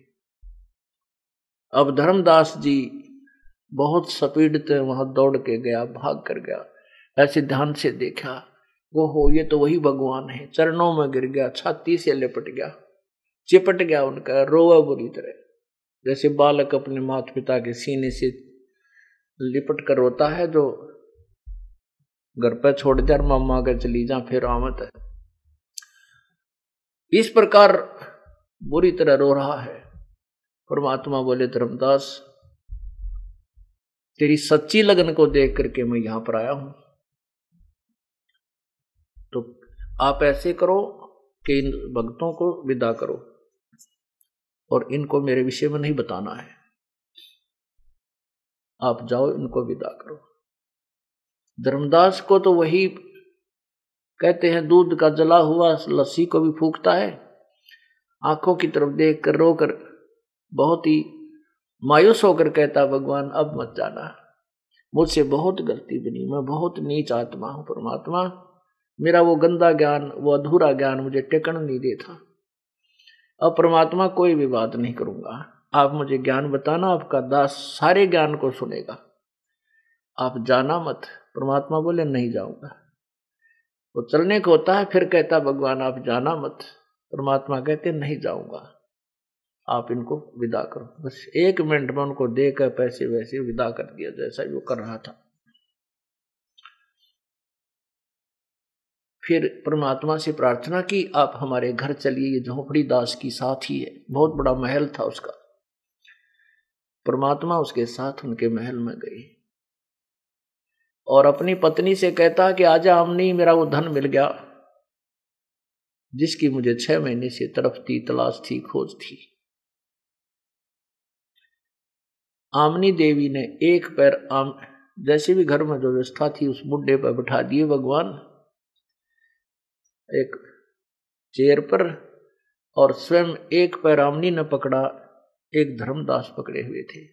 अब धर्मदास जी बहुत स्पीड से वहाँ दौड़ के गया, भाग कर गया, ऐसे ध्यान से देखा वो हो ये तो वही भगवान है, चरणों में गिर गया, छाती से लिपट गया, चिपट गया उनका, रोवा बुरी तरह। जैसे बालक अपने माता पिता के सीने से लिपट कर रोता है जो घर पर छोड़ दे मामा के चली जा, फिर आमत है। इस प्रकार बुरी तरह रो रहा है। परमात्मा बोले, धर्मदास, तेरी सच्ची लगन को देख करके मैं यहाँ पर आया हूँ। तो आप ऐसे करो कि इन भक्तों को विदा करो। और इनको मेरे विषय में नहीं बताना है। आप जाओ, इनको विदा करो। धर्मदास को तो वही कहते हैं, दूध का जला हुआ लस्सी को भी फूकता है। आँखों की तरफ़ देख कर रो कर बहुत ही मायूस होकर कहता, भगवान, अब मत जाना। मुझसे बहुत गलती बनी। मैं बहुत नीच आत्मा हूँ, परमात्मा। मेरा वो गंदा ज्ञान, वो अधूरा ज्ञान मुझे टेकन नहीं देता। अब परमात्मा कोई भी बात नहीं करूँगा। आप मुझे ज्ञान बताना, आपका दास सारे ज्ञान को सुनेगा। आप जाना मत, परमात्मा बोले, नहीं जाऊँगा। वो चलने को होता है, फिर कहता भगवान, आप जाना मत। परमात्मा कहते, नहीं जाऊँगा। आप इनको विदा करो। बस एक मिनट में उनको देकर पैसे वैसे विदा कर दिया, जैसा वो कर रहा था। फिर परमात्मा से प्रार्थना की, आप हमारे घर चलिए, ये झोपड़ी दास की साथ ही है। बहुत बड़ा महल था उसका। परमात्मा उसके साथ उनके महल में गए और अपनी पत्नी से कहता कि, आजा आमनी, मेरा वो धन मिल गया। जिसकी मुझे छह महीने से तरफ़ थी, तलाश थी, खोज थी। आमनी देवी ने एक पैर आम, जैसे भी घर में जो व्यवस्था थी, उस बुढ़े पर बिठा दिए, भगवान एक चेयर पर और स्वयं एक पैरामनी ने पकड़ा, एक धर्मदास पकड़े हुए थे।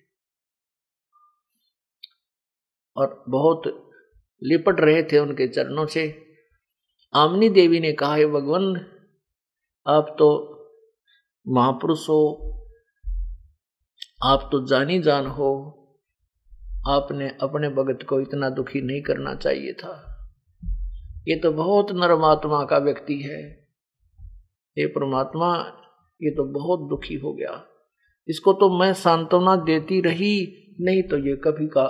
और बहुत लिपट रहे थे उनके चरणों से। आमनी देवी ने कहा, है भगवान, आप तो महापुरुष हो, आप तो जानी जान हो, आपने अपने भगत को इतना दुखी नहीं करना चाहिए था। ये तो बहुत नरमात्मा का व्यक्ति है। ये परमात्मा, ये तो बहुत दुखी हो गया। इसको तो मैं सांत्वना देती रही, नहीं तो ये कभी का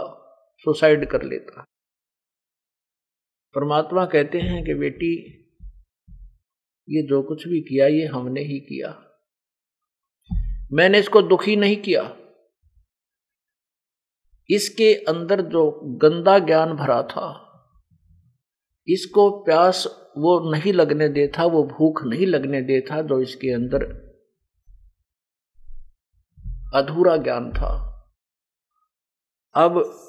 सुसाइड कर लेता। परमात्मा कहते हैं कि बेटी, ये जो कुछ भी किया, ये हमने ही किया। मैंने इसको दुखी नहीं किया। इसके अंदर जो गंदा ज्ञान भरा था इसको प्यास वो नहीं लगने देता, वो भूख नहीं लगने देता जो इसके अंदर अधूरा ज्ञान था। अब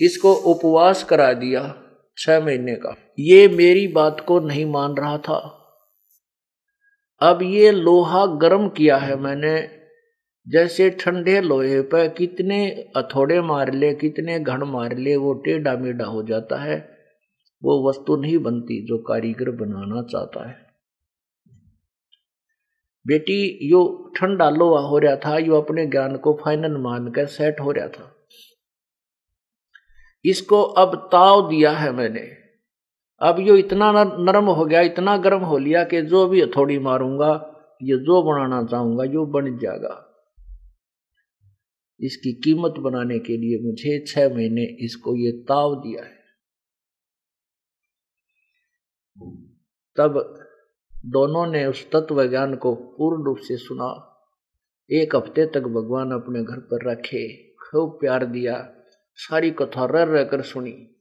इसको उपवास करा दिया छह महीने का। ये मेरी बात को नहीं मान रहा था। अब ये लोहा गर्म किया है मैंने, जैसे ठंडे लोहे पर कितने अथोड़े मार ले, कितने घड़ मार ले, वो टेढ़ा मेढ़ा हो जाता है। वो वस्तु नहीं बनती जो कारीगर बनाना चाहता है। बेटी, यो ठंडा लोहा हो रहा था, यो अपने ज्ञान को फाइनल मान कर सेट हो रहा था। इसको अब ताव दिया है मैंने। अब यो इतना नरम हो गया, इतना गर्म हो लिया कि जो भी थोड़ी मारूँगा, ये जो बनाना चाहूँगा, यो बन जाएगा। इसकी कीमत बनाने के लिए मुझे छह महीने इसको ये ताव दिया है। तब दोनों ने उस तत्व ज्ञान को पूर्ण रूप से सुना। एक हफ़्ते तक भगवान अपने घर पर रखे, खूब प्यार दिया, सारी कथा रह रह कर सुनी।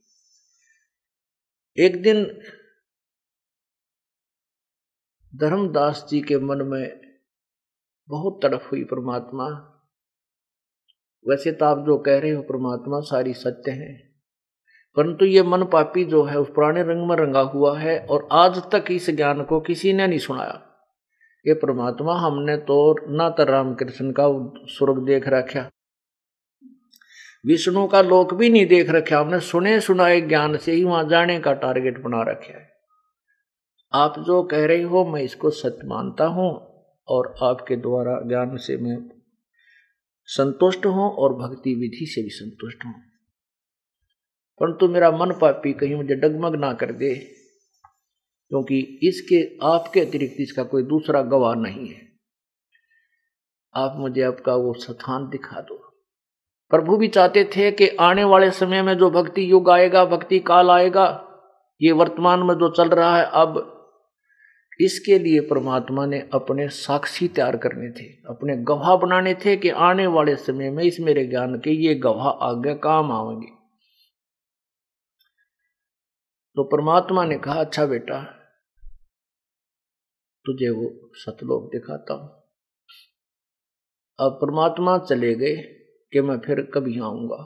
एक दिन धर्मदास जी के मन में बहुत तड़फ हुई परमात्मा। वैसे तो आप जो कह रहे हो परमात्मा सारी सत्य है। परंतु ये मन पापी जो है, उस पुराने रंग में रंगा हुआ है और आज तक इस ज्ञान को किसी ने नहीं सुनाया। ये परमात्मा हमने तो न तो रामकृष्ण का स्वर्ग देख रखा, विष्णु का लोक भी नहीं देख रखा, हमने सुने सुनाए ज्ञान से ही वहाँ जाने का टारगेट बना रखा है। आप जो कह रहे हो, मैं इसको सत्य मानता हूँ और आपके द्वारा ज्ञान से मैं संतुष्ट हूँ और भक्ति विधि से भी संतुष्ट हूँ। परंतु मेरा मन पापी कहीं मुझे डगमग ना कर दे, क्योंकि इसके, आपके अतिरिक्त इसका कोई दूसरा गवाह नहीं है। आप मुझे आपका वो स्थान दिखा दो। प्रभु भी चाहते थे कि आने वाले समय में जो भक्ति युग आएगा, भक्ति काल आएगा, ये वर्तमान में जो चल रहा है, अब इसके लिए परमात्मा ने अपने साक्षी तैयार करने थे, अपने गवाह बनाने थे कि आने वाले समय में इस मेरे ज्ञान के ये गवाह आगे काम आएँगे। तो परमात्मा ने कहा अच्छा बेटा, तुझे वो सतलोक दिखाता हूँ। अब परमात्मा चले गए कि मैं फिर कभी आऊँगा।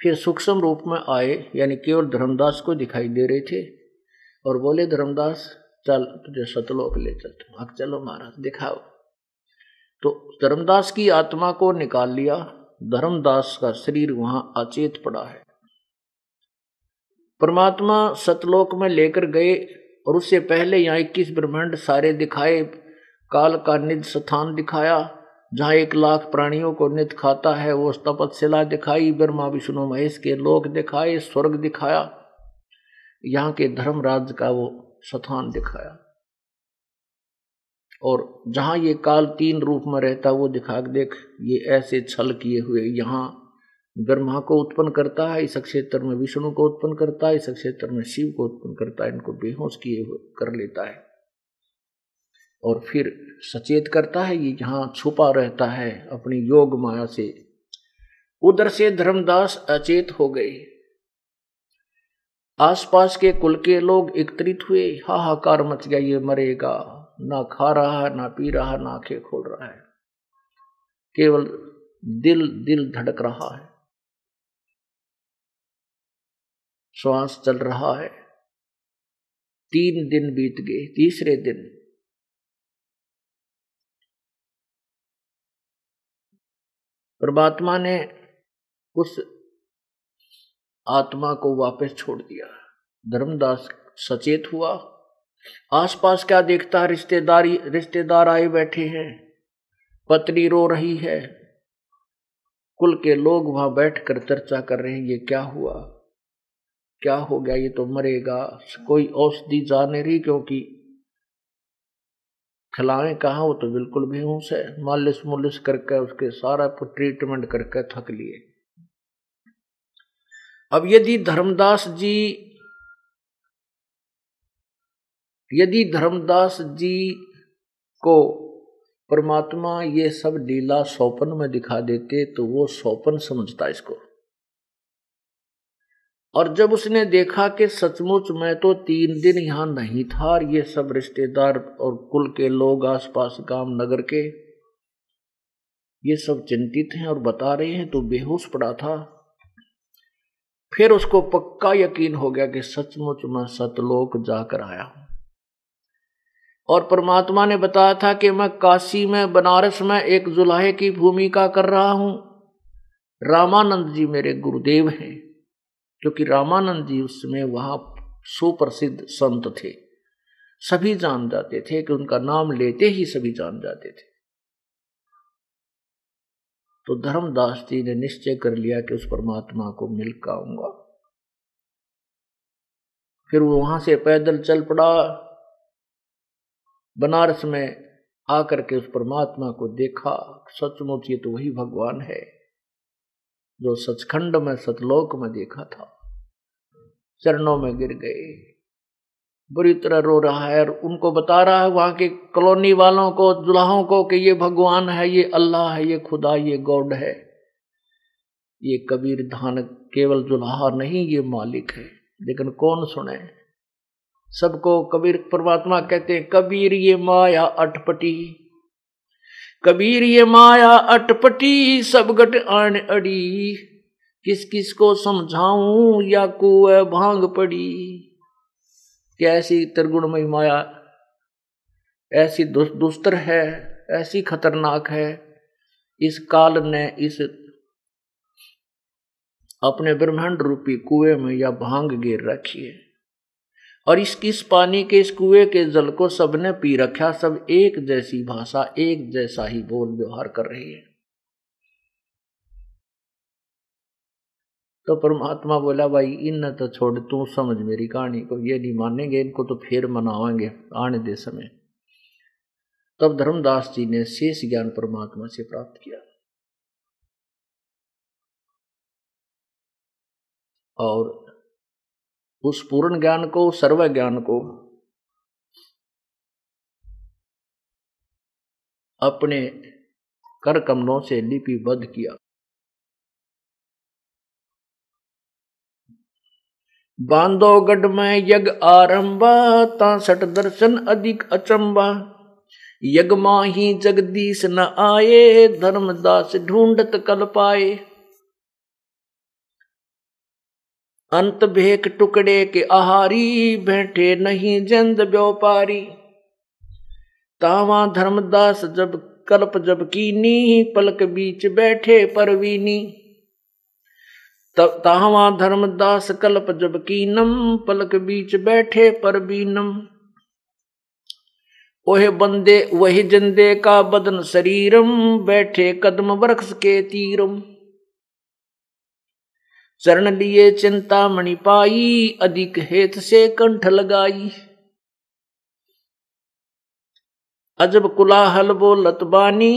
फिर सूक्ष्म रूप में आए, यानी केवल धर्मदास को दिखाई दे रहे थे, और बोले, धर्मदास, चल, तुझे सतलोक ले चलता हूँ। चलो महाराज, दिखाओ। तो धर्मदास की आत्मा को निकाल लिया, धर्मदास का शरीर वहाँ अचेत पड़ा है। परमात्मा सतलोक में लेकर गए और उससे पहले यहाँ इक्कीस ब्रह्मांड सारे दिखाए। काल का निध स्थान दिखाया, जहाँ एक लाख प्राणियों को नित खाता है, वो तपतशिला दिखाई, ब्रह्मा, विष्णु, महेश के लोक दिखाए, स्वर्ग दिखाया। यहाँ के धर्म धर्मराज का वो स्थान दिखाया। और जहाँ ये काल तीन रूप में रहता, वो दिखा, देख, ये ऐसे छल किए हुए यहाँ ब्रह्मा को उत्पन्न करता है, इस क्षेत्र में विष्णु को उत्पन्न करता है, इस क्षेत्र में शिव को उत्पन्न करता है, इनको बेहोश किए कर लेता है। और फिर सचेत करता है, ये यहाँ छुपा रहता है, अपनी योग माया से। उधर से धर्मदास अचेत हो गए। आसपास के कुल के लोग एकत्रित हुए। हाहाकार मच गया, ये मरेगा। ना खा रहा है ना पी रहा, ना आँखें खोल रहा है। केवल दिल दिल धड़क रहा है। श्वास चल रहा है। तीन दिन बीत गए, तीसरे दिन। परमात्मा ने उस आत्मा को वापस छोड़ दिया। धर्मदास सचेत हुआ। आसपास क्या देखता? रिश्तेदारी, रिश्तेदार आए बैठे हैं। पत्नी रो रही है। कुल के लोग वहाँ बैठकर चर्चा कर रहे हैं, ये क्या हुआ? क्या हो गया, ये तो मरेगा। कोई औषधि जा नहीं रही क्योंकि खिलाएँ कहा, वो तो बिल्कुल बेहोश है। मालिश मुलिश करके उसके सारा ट्रीटमेंट करके थक लिए। अब यदि धर्मदास जी, यदि धर्मदास जी को परमात्मा ये सब लीला सौपन में दिखा देते तो वो सौपन समझता इसको। और जब उसने देखा कि सचमुच मैं तो तीन दिन यहाँ नहीं था और ये सब रिश्तेदार और कुल के लोग आसपास गाँव नगर के, ये सब चिंतित हैं और बता रहे हैं तो बेहोश पड़ा था। फिर उसको पक्का यकीन हो गया कि सचमुच मैं सतलोक जाकर आया हूँ। और परमात्मा ने बताया था कि मैं काशी में, बनारस में एक जुलाहे की भूमिका कर रहा हूँ। रामानंद जी मेरे गुरुदेव हैं। क्योंकि रामानंद जी उस समय वहाँ सुप्रसिद्ध संत थे। सभी जान जाते थे कि उनका नाम लेते ही सभी जान जाते थे। तो धर्मदास जी ने निश्चय कर लिया कि उस परमात्मा को मिल आऊँगा। फिर वो वहाँ से पैदल चल पड़ा। बनारस में आकर के उस परमात्मा को देखा, सचमुच ये तो वही भगवान है। जो सचखंड में सतलोक में देखा था, चरणों में गिर गए। बुरी तरह रो रहा है और उनको बता रहा है वहाँ के कॉलोनी वालों को दुल्हाओं को कि ये भगवान है, ये अल्लाह है, ये खुदा, ये गॉड है। ये कबीर धान केवल जुल्हा नहीं, ये मालिक है। लेकिन कौन सुने? सबको कबीर परमात्मा कहते हैं, कबीर, ये माया अटपटी। कबीर ये माया अटपटी, सब गट आन अड़ी। किस किस को समझाऊं या कुए भाँग पड़ी? कैसी त्रिगुणमय माया? ऐसी दुस्तर है, ऐसी खतरनाक है। इस काल ने इस अपने ब्रह्मांड रूपी कुएँ में या भाँग गिर रखी है। और इस किस पानी के, इस कुएँ के जल को सबने पी रखा, सब एक जैसी भाषा, एक जैसा ही बोल व्यवहार कर रही है। तो परमात्मा बोला, भाई इन तो छोड़, तू समझ मेरी कहानी को, ये नहीं मानेंगे, इनको तो फिर मनावाएँगे आने दे समय। तब धर्मदास जी ने शेष ज्ञान परमात्मा से प्राप्त किया। और उस पूर्ण ज्ञान को सर्व ज्ञान को अपने कर कमलों से लिपिबद्ध किया। बांधोगढ़ में यज्ञ आरंभा ता सट दर्शन अधिक अचंबा यज्ञ माही जगदीश न आए, धर्मदास ढूंढत कल पाए। अंत भेक टुकड़े के आहारी बैठे नहीं जंद व्यापारी तावा धर्मदास जब कल्प जब कीनी, पलक बीच बैठे परवीनी। तावा धर्मदास कल्प जब कीनम, पलक बीच बैठे परवीनम। ओहे बंदे, वही जंदे का बदन शरीरम, बैठे कदम वृक्ष के तीरम। चरण लिए चिंता मणि पाई अधिक हेत से कंठ लगाई अजब कुलाहल बोलत बानी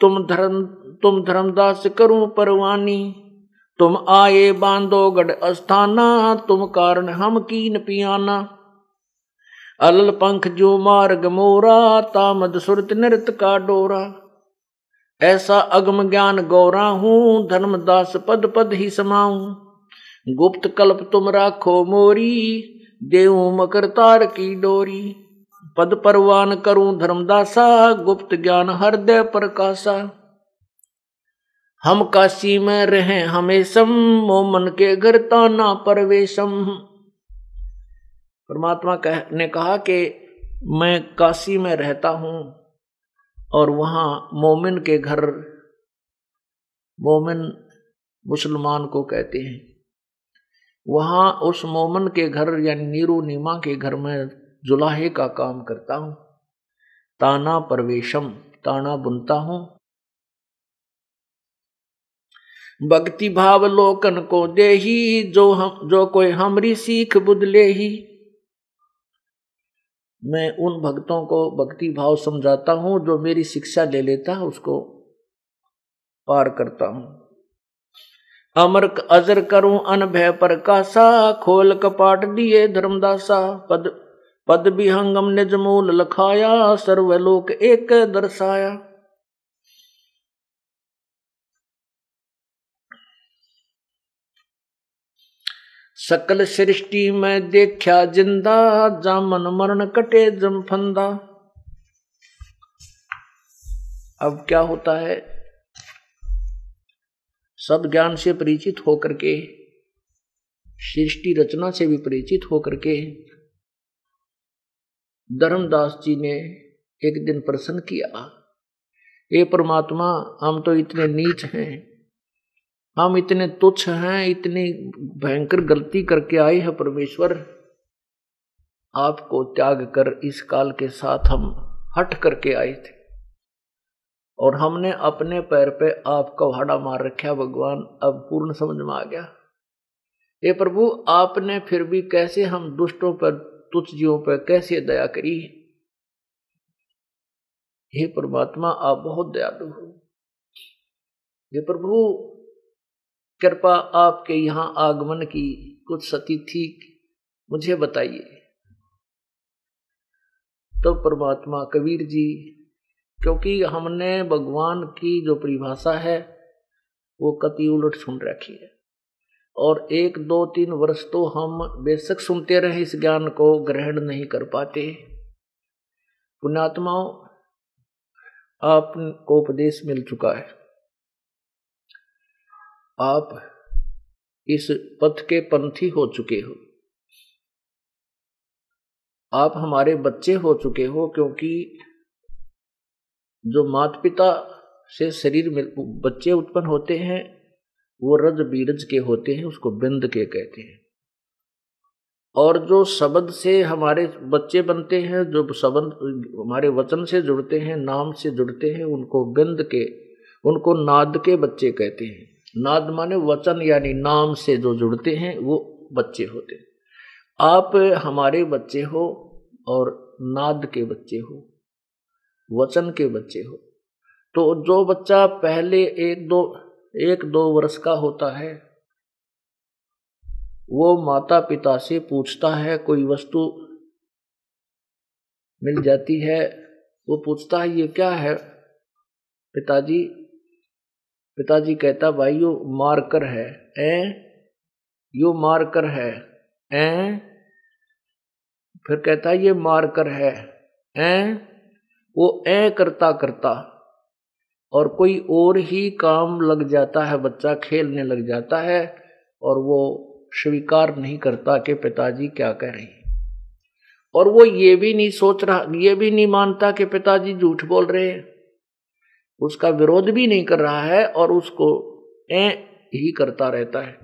तुम धर्म तुम धर्मदास करूँ परवानी तुम आए बांधो गढ़ अस्थाना तुम कारण हम कीन पियाना अलल पंख जो मार्ग मोरा तामद सुरत नृत का डोरा ऐसा अगम ज्ञान गौरा हूँ, धर्मदास पद पद ही समाऊं। गुप्त कल्प तुम राखो मोरी देव मकर तार की डोरी। पद परवान करूँ धर्मदासा, गुप्त ज्ञान हृदय प्रकाशा हम काशी में रहे हमेशम, मोमन के घर ताना परवेशम। परमात्मा ने कहा कि मैं काशी में रहता हूँ। और वहाँ मोमिन के घर, मोमिन मुसलमान को कहते हैं। वहाँ उस मोमन के घर यानी नीरू नीमा के घर में जुलाहे का काम करता हूँ। ताना परवेशम, ताना बुनता हूँ। भक्ति भाव लोकन को दे ही जो हम जो कोई हमरी सीख बुदले ही मैं उन भक्तों को भक्ति भाव समझाता हूँ जो मेरी शिक्षा ले लेता है, उसको पार करता हूँ। अमर अजर करूँ अनभय कासा, खोल कपाट दिए धर्मदासा, पद पद विहंगम निज मूल लखाया, सर्वलोक एक दर्शाया। सकल सृष्टि में देखा ज़िंदा, जामन मरण कटे जम फंदा। अब क्या होता है? सब ज्ञान से परिचित होकर के, सृष्टि रचना से भी परिचित होकर के, धर्मदास जी ने एक दिन प्रश्न किया ये परमात्मा, हम तो इतने नीच हैं। हम इतने तुच्छ हैं, इतनी भयंकर गलती करके आए हैं परमेश्वर। आपको त्याग कर इस काल के साथ हम हट करके आए थे। और हमने अपने पैर पे आपका भाड़ा मार रखा भगवान। अब पूर्ण समझ में आ गया। ये प्रभु, आपने फिर भी कैसे हम दुष्टों पर, तुच्छ जीवों पर कैसे दया करी? हे परमात्मा, आप बहुत दयालु हो। ये प्रभु कृपा आपके यहाँ आगमन की कुछ सती थी मुझे बताइए। तो परमात्मा कबीर जी, क्योंकि हमने भगवान की जो परिभाषा है, वो कति उलट सुन रखी है। और एक दो तीन वर्ष तो हम बेशक सुनते रहे, इस ज्ञान को ग्रहण नहीं कर पाते। पुण्यात्माओं, आपको उपदेश मिल चुका है। आप इस पथ के पंथी हो चुके हो। आप हमारे बच्चे हो चुके हो क्योंकि जो माता पिता से शरीर में बच्चे उत्पन्न होते हैं, वो रज बीरज के होते हैं, उसको बिंद के कहते हैं। और जो शब्द से हमारे बच्चे बनते हैं, जो शब्द हमारे वचन से जुड़ते हैं, नाम से जुड़ते हैं, उनको बिंद के, उनको नाद के बच्चे कहते हैं। नाद माने वचन यानी नाम से जो जुड़ते हैं, वो बच्चे होते हैं। आप हमारे बच्चे हो और नाद के बच्चे हो, वचन के बच्चे हो तो जो बच्चा पहले एक दो एक दो वर्ष का होता है, वो माता पिता से पूछता है, कोई वस्तु मिल जाती है, वो पूछता है, ये क्या है? पिताजी पिताजी कहता, भाई, यो मारकर है ए यो मारकर है ए फिर कहता, ये मारकर है ए वो ए करता करता, और कोई और ही काम लग जाता है, बच्चा खेलने लग जाता है, और वो स्वीकार नहीं करता कि पिताजी क्या कह रहे और वो ये भी नहीं सोच रहा, ये भी नहीं मानता कि पिताजी झूठ बोल रहे हैं। उसका विरोध भी नहीं कर रहा है और उसको ए ही करता रहता है।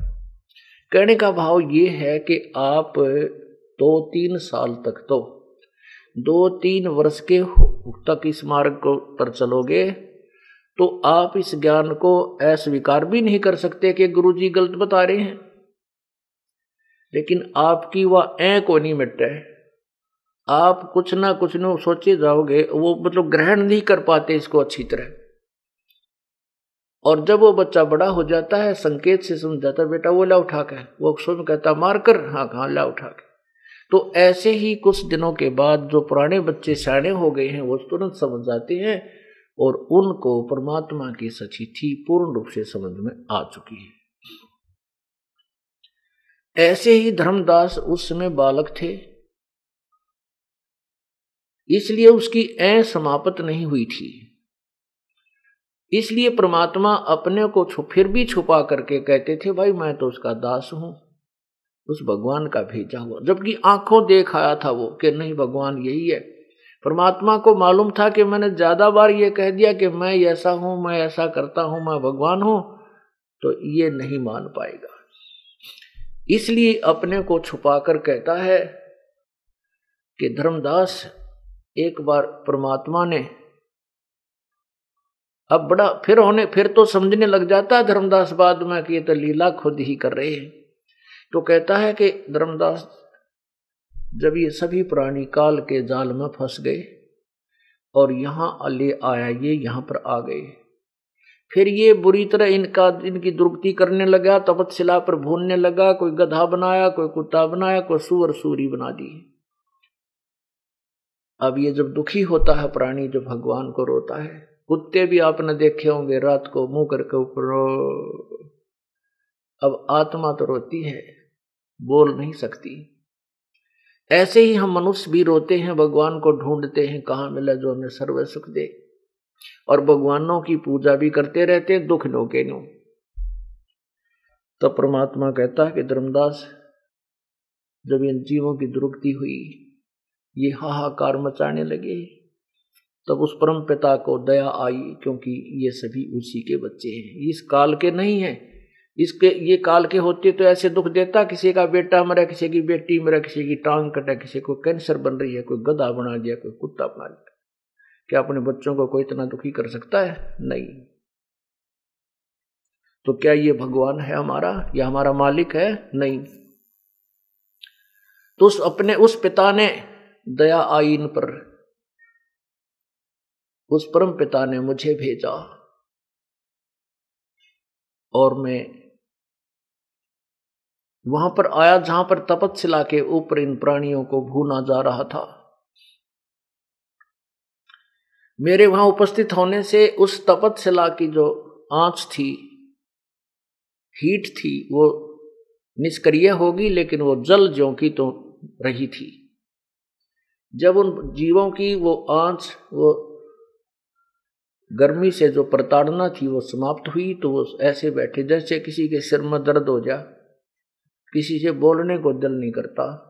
कहने का भाव ये है कि आप दो तीन साल तक तो दो तीन वर्ष के तक इस मार्ग को पर चलोगे तो आप इस ज्ञान को अस्वीकार भी नहीं कर सकते कि गुरु जी गलत बता रहे हैं। लेकिन आपकी वह ए को नहीं मिटे आप कुछ ना कुछ न सोचे जाओगे, वो मतलब ग्रहण नहीं कर पाते इसको अच्छी तरह। और जब वो बच्चा बड़ा हो जाता है, संकेत से समझाता बेटा, वो ला उठा के वो स्वयं कहता मार कर हाँ हाँ ला उठा के तो ऐसे ही कुछ दिनों के बाद जो पुराने बच्चे सियाणे हो गए हैं, वो तुरंत समझ जाते हैं और उनको परमात्मा की सचिथी पूर्ण रूप से समझ में आ चुकी है। ऐसे ही धर्मदास उस समय बालक थे, इसलिए उसकी ऐ समाप्त नहीं हुई थी। इसलिए परमात्मा अपने को छु, फिर भी छुपा करके कहते थे, भाई, मैं तो उसका दास हूँ, उस भगवान का भेजा हुआ। जबकि आँखों देख आया था वो कि नहीं, भगवान यही है। परमात्मा को मालूम था कि मैंने ज़्यादा बार ये कह दिया कि मैं ऐसा हूँ, मैं ऐसा करता हूँ, मैं भगवान हूँ तो ये नहीं मान पाएगा। इसलिए अपने को छुपाकर कहता है कि धर्मदास, एक बार परमात्मा ने अब बड़ा, फिर होने, फिर तो समझने लग जाता है धर्मदास बाद में कि ये तो लीला खुद ही कर रहे हैं। तो कहता है कि धर्मदास, जब ये सभी प्राणी काल के जाल में फंस गए और यहाँ ले आया, ये यहाँ पर आ गए। फिर ये बुरी तरह इनका, इनकी दुर्गति करने लगा तपतशिला पर भूनने लगा, कोई गधा बनाया, कोई कुत्ता बनाया, कोई सुअर सूरी बना दी। अब ये जब दुखी होता है प्राणी जो भगवान को रोता है कुत्ते भी आपने देखे होंगे रात को मुँह करके ऊपर अब आत्मा तो रोती है, बोल नहीं सकती। ऐसे ही हम मनुष्य भी रोते हैं, भगवान को ढूंढते हैं कहाँ मिला जो हमें सर्व सुख दे। और भगवानों की पूजा भी करते रहते हैं दुख नो के नो। तो परमात्मा कहता है कि धर्मदास, जब इन जीवों की दुरुक्ति हुई, ये हाहाकार मचाने लगे। तब उस परम पिता को दया आई, क्योंकि ये सभी उसी के बच्चे हैं। इस काल के नहीं हैं। इसके, ये काल के होते तो ऐसे दुख देता, किसी का बेटा मरा, किसी की बेटी मरा, किसी की टांग कटा, किसी को कैंसर बन रही है, कोई गधा बना दिया, कोई कुत्ता बना दिया। क्या अपने बच्चों को कोई इतना दुखी कर सकता है? नहीं। तो क्या ये भगवान है हमारा? या हमारा मालिक है? नहीं। तो उस अपने, उस पिता ने दया आई इन पर। उस परम पिता ने मुझे भेजा। और मैं वहाँ पर आया जहाँ पर तपत तपतशिला के ऊपर इन प्राणियों को भूना जा रहा था। मेरे वहाँ उपस्थित होने से उस तपत तपतशिला की जो आँच थी, हीट थी, वो निष्क्रिय होगी, लेकिन वो जल ज्यों की तो रही थी। जब उन जीवों की वो आँच, वो गर्मी से जो प्रताड़ना थी वो समाप्त हुई तो वो ऐसे बैठे जैसे किसी के सिर में दर्द हो जा। किसी से बोलने को दिल नहीं करता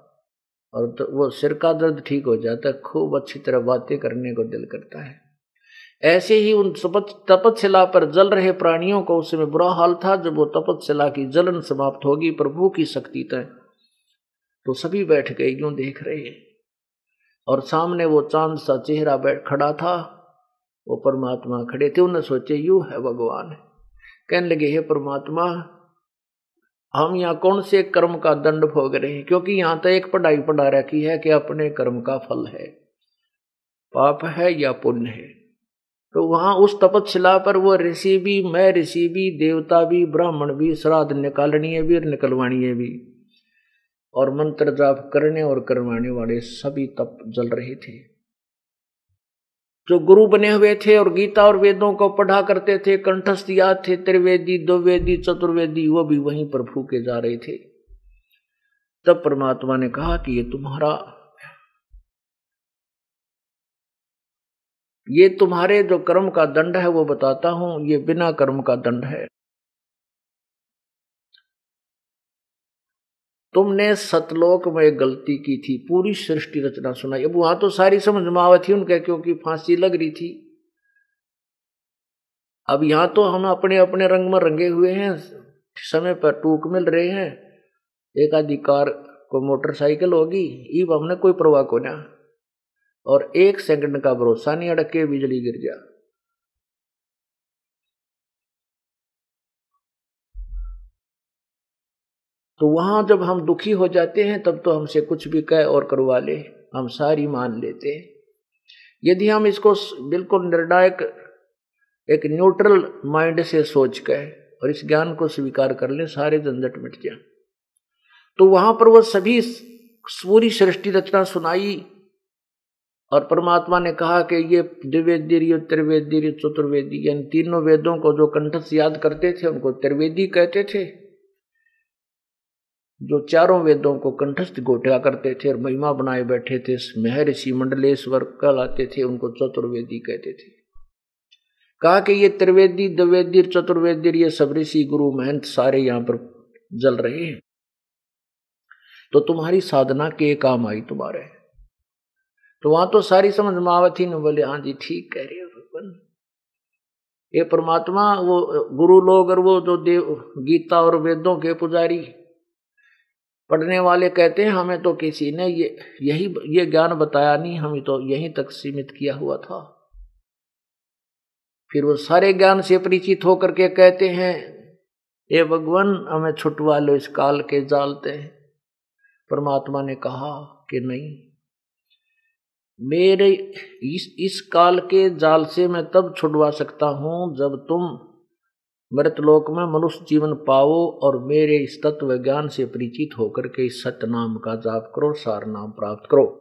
और तो वो सिर का दर्द ठीक हो जाता है खूब अच्छी तरह बातें करने को दिल करता है। ऐसे ही उन तपतशिला पर जल रहे प्राणियों को उसमें बुरा हाल था, जब वो तपतशिला की जलन समाप्त होगी, प्रभु की शक्ति तय। तो सभी बैठ गए, यूँ देख रहे। हैं और सामने वो चाँद सा चेहरा बैठ खड़ा था। वो परमात्मा खड़े थे उन्हें सोचे, यू है भगवान। कहने लगे, हे परमात्मा, हम यहाँ कौन से कर्म का दंड भोग रहे हैं? क्योंकि यहाँ तो एक पढ़ाई पढ़ा रखी है कि अपने कर्म का फल है, पाप है या पुण्य है। तो वहाँ उस तपतशिला पर वो ऋषि भी, मैं ऋषि भी, देवता भी, ब्राह्मण भी, श्राद्ध निकालनीय भी और निकलवाणीय भी, और मंत्र जाप करने और करवाने वाले सभी तप जल रहे थे। जो गुरु बने हुए थे और गीता और वेदों को पढ़ा करते थे, कंठस्थ याद थे, त्रिवेदी, द्विवेदी, चतुर्वेदी, वो भी वहीं पर फूके जा रहे थे। तब परमात्मा ने कहा कि ये तुम्हारा, ये तुम्हारे जो कर्म का दंड है, वो बताता हूँ, ये बिना कर्म का दंड है। तुमने सतलोक में गलती की थी, पूरी सृष्टि रचना सुनाई। अब वहाँ तो सारी समझ में आवत थी उनके, क्योंकि फांसी लग रही थी। अब यहाँ तो हम अपने अपने रंग में रंगे हुए हैं, समय पर टूक मिल रहे हैं। एक आदि कार को मोटरसाइकिल होगी, ईब हमने कोई प्रवाह को ना। और एक सेकंड का भरोसा नहीं, अड़क बिजली गिर जा। तो वहाँ जब हम दुखी हो जाते हैं, तब तो हमसे कुछ भी कह और करवा ले। हम सारी मान लेते हैं। यदि हम इसको बिल्कुल निर्णायक, एक न्यूट्रल माइंड से सोच कर और इस ज्ञान को स्वीकार कर ले, सारे झंझट मिट जाए। तो वहाँ पर वह सभी पूरी सृष्टि रचना सुनाई और परमात्मा ने कहा कि ये द्विवेदी त्रिवेदी चतुर्वेदी, यानी तीनों वेदों को जो कंठस्थ याद करते थे, उनको त्रिवेदी कहते थे। जो चारों वेदों को कंठस्थ गोटिया करते थे और महिमा बनाए बैठे थे, महर्षि मंडलेश्वर कहलाते थे, उनको चतुर्वेदी कहते थे। कहा कि ये त्रिवेदी, द्विवेदी, चतुर्वेदी, ये सब ऋषि गुरु महंत सारे यहाँ पर जल रहे हैं। तो तुम्हारी साधना के काम आई तुम्हारे। तो वहाँ तो सारी समझ मावत न बोले हाँ जी, ठीक कह रहे हो भगवान। ये परमात्मा, वो गुरु लोग और वो जो देव, गीता और वेदों के पुजारी पढ़ने वाले कहते हैं, हमें तो किसी ने ये, यही, ये ज्ञान बताया नहीं, हमें तो यहीं तक सीमित किया हुआ था। फिर वो सारे ज्ञान से परिचित होकर के कहते हैं ये भगवान, हमें छुटवा लो इस काल के जालते परमात्मा ने कहा कि नहीं। मेरे इस इस काल के जाल से मैं तब छुड़वा सकता हूँ जब तुम मृतलोक में मनुष्य जीवन पाओ और मेरे इस तत्व ज्ञान से परिचित होकर के इस सत्य नाम का जाप करो सार नाम प्राप्त करो।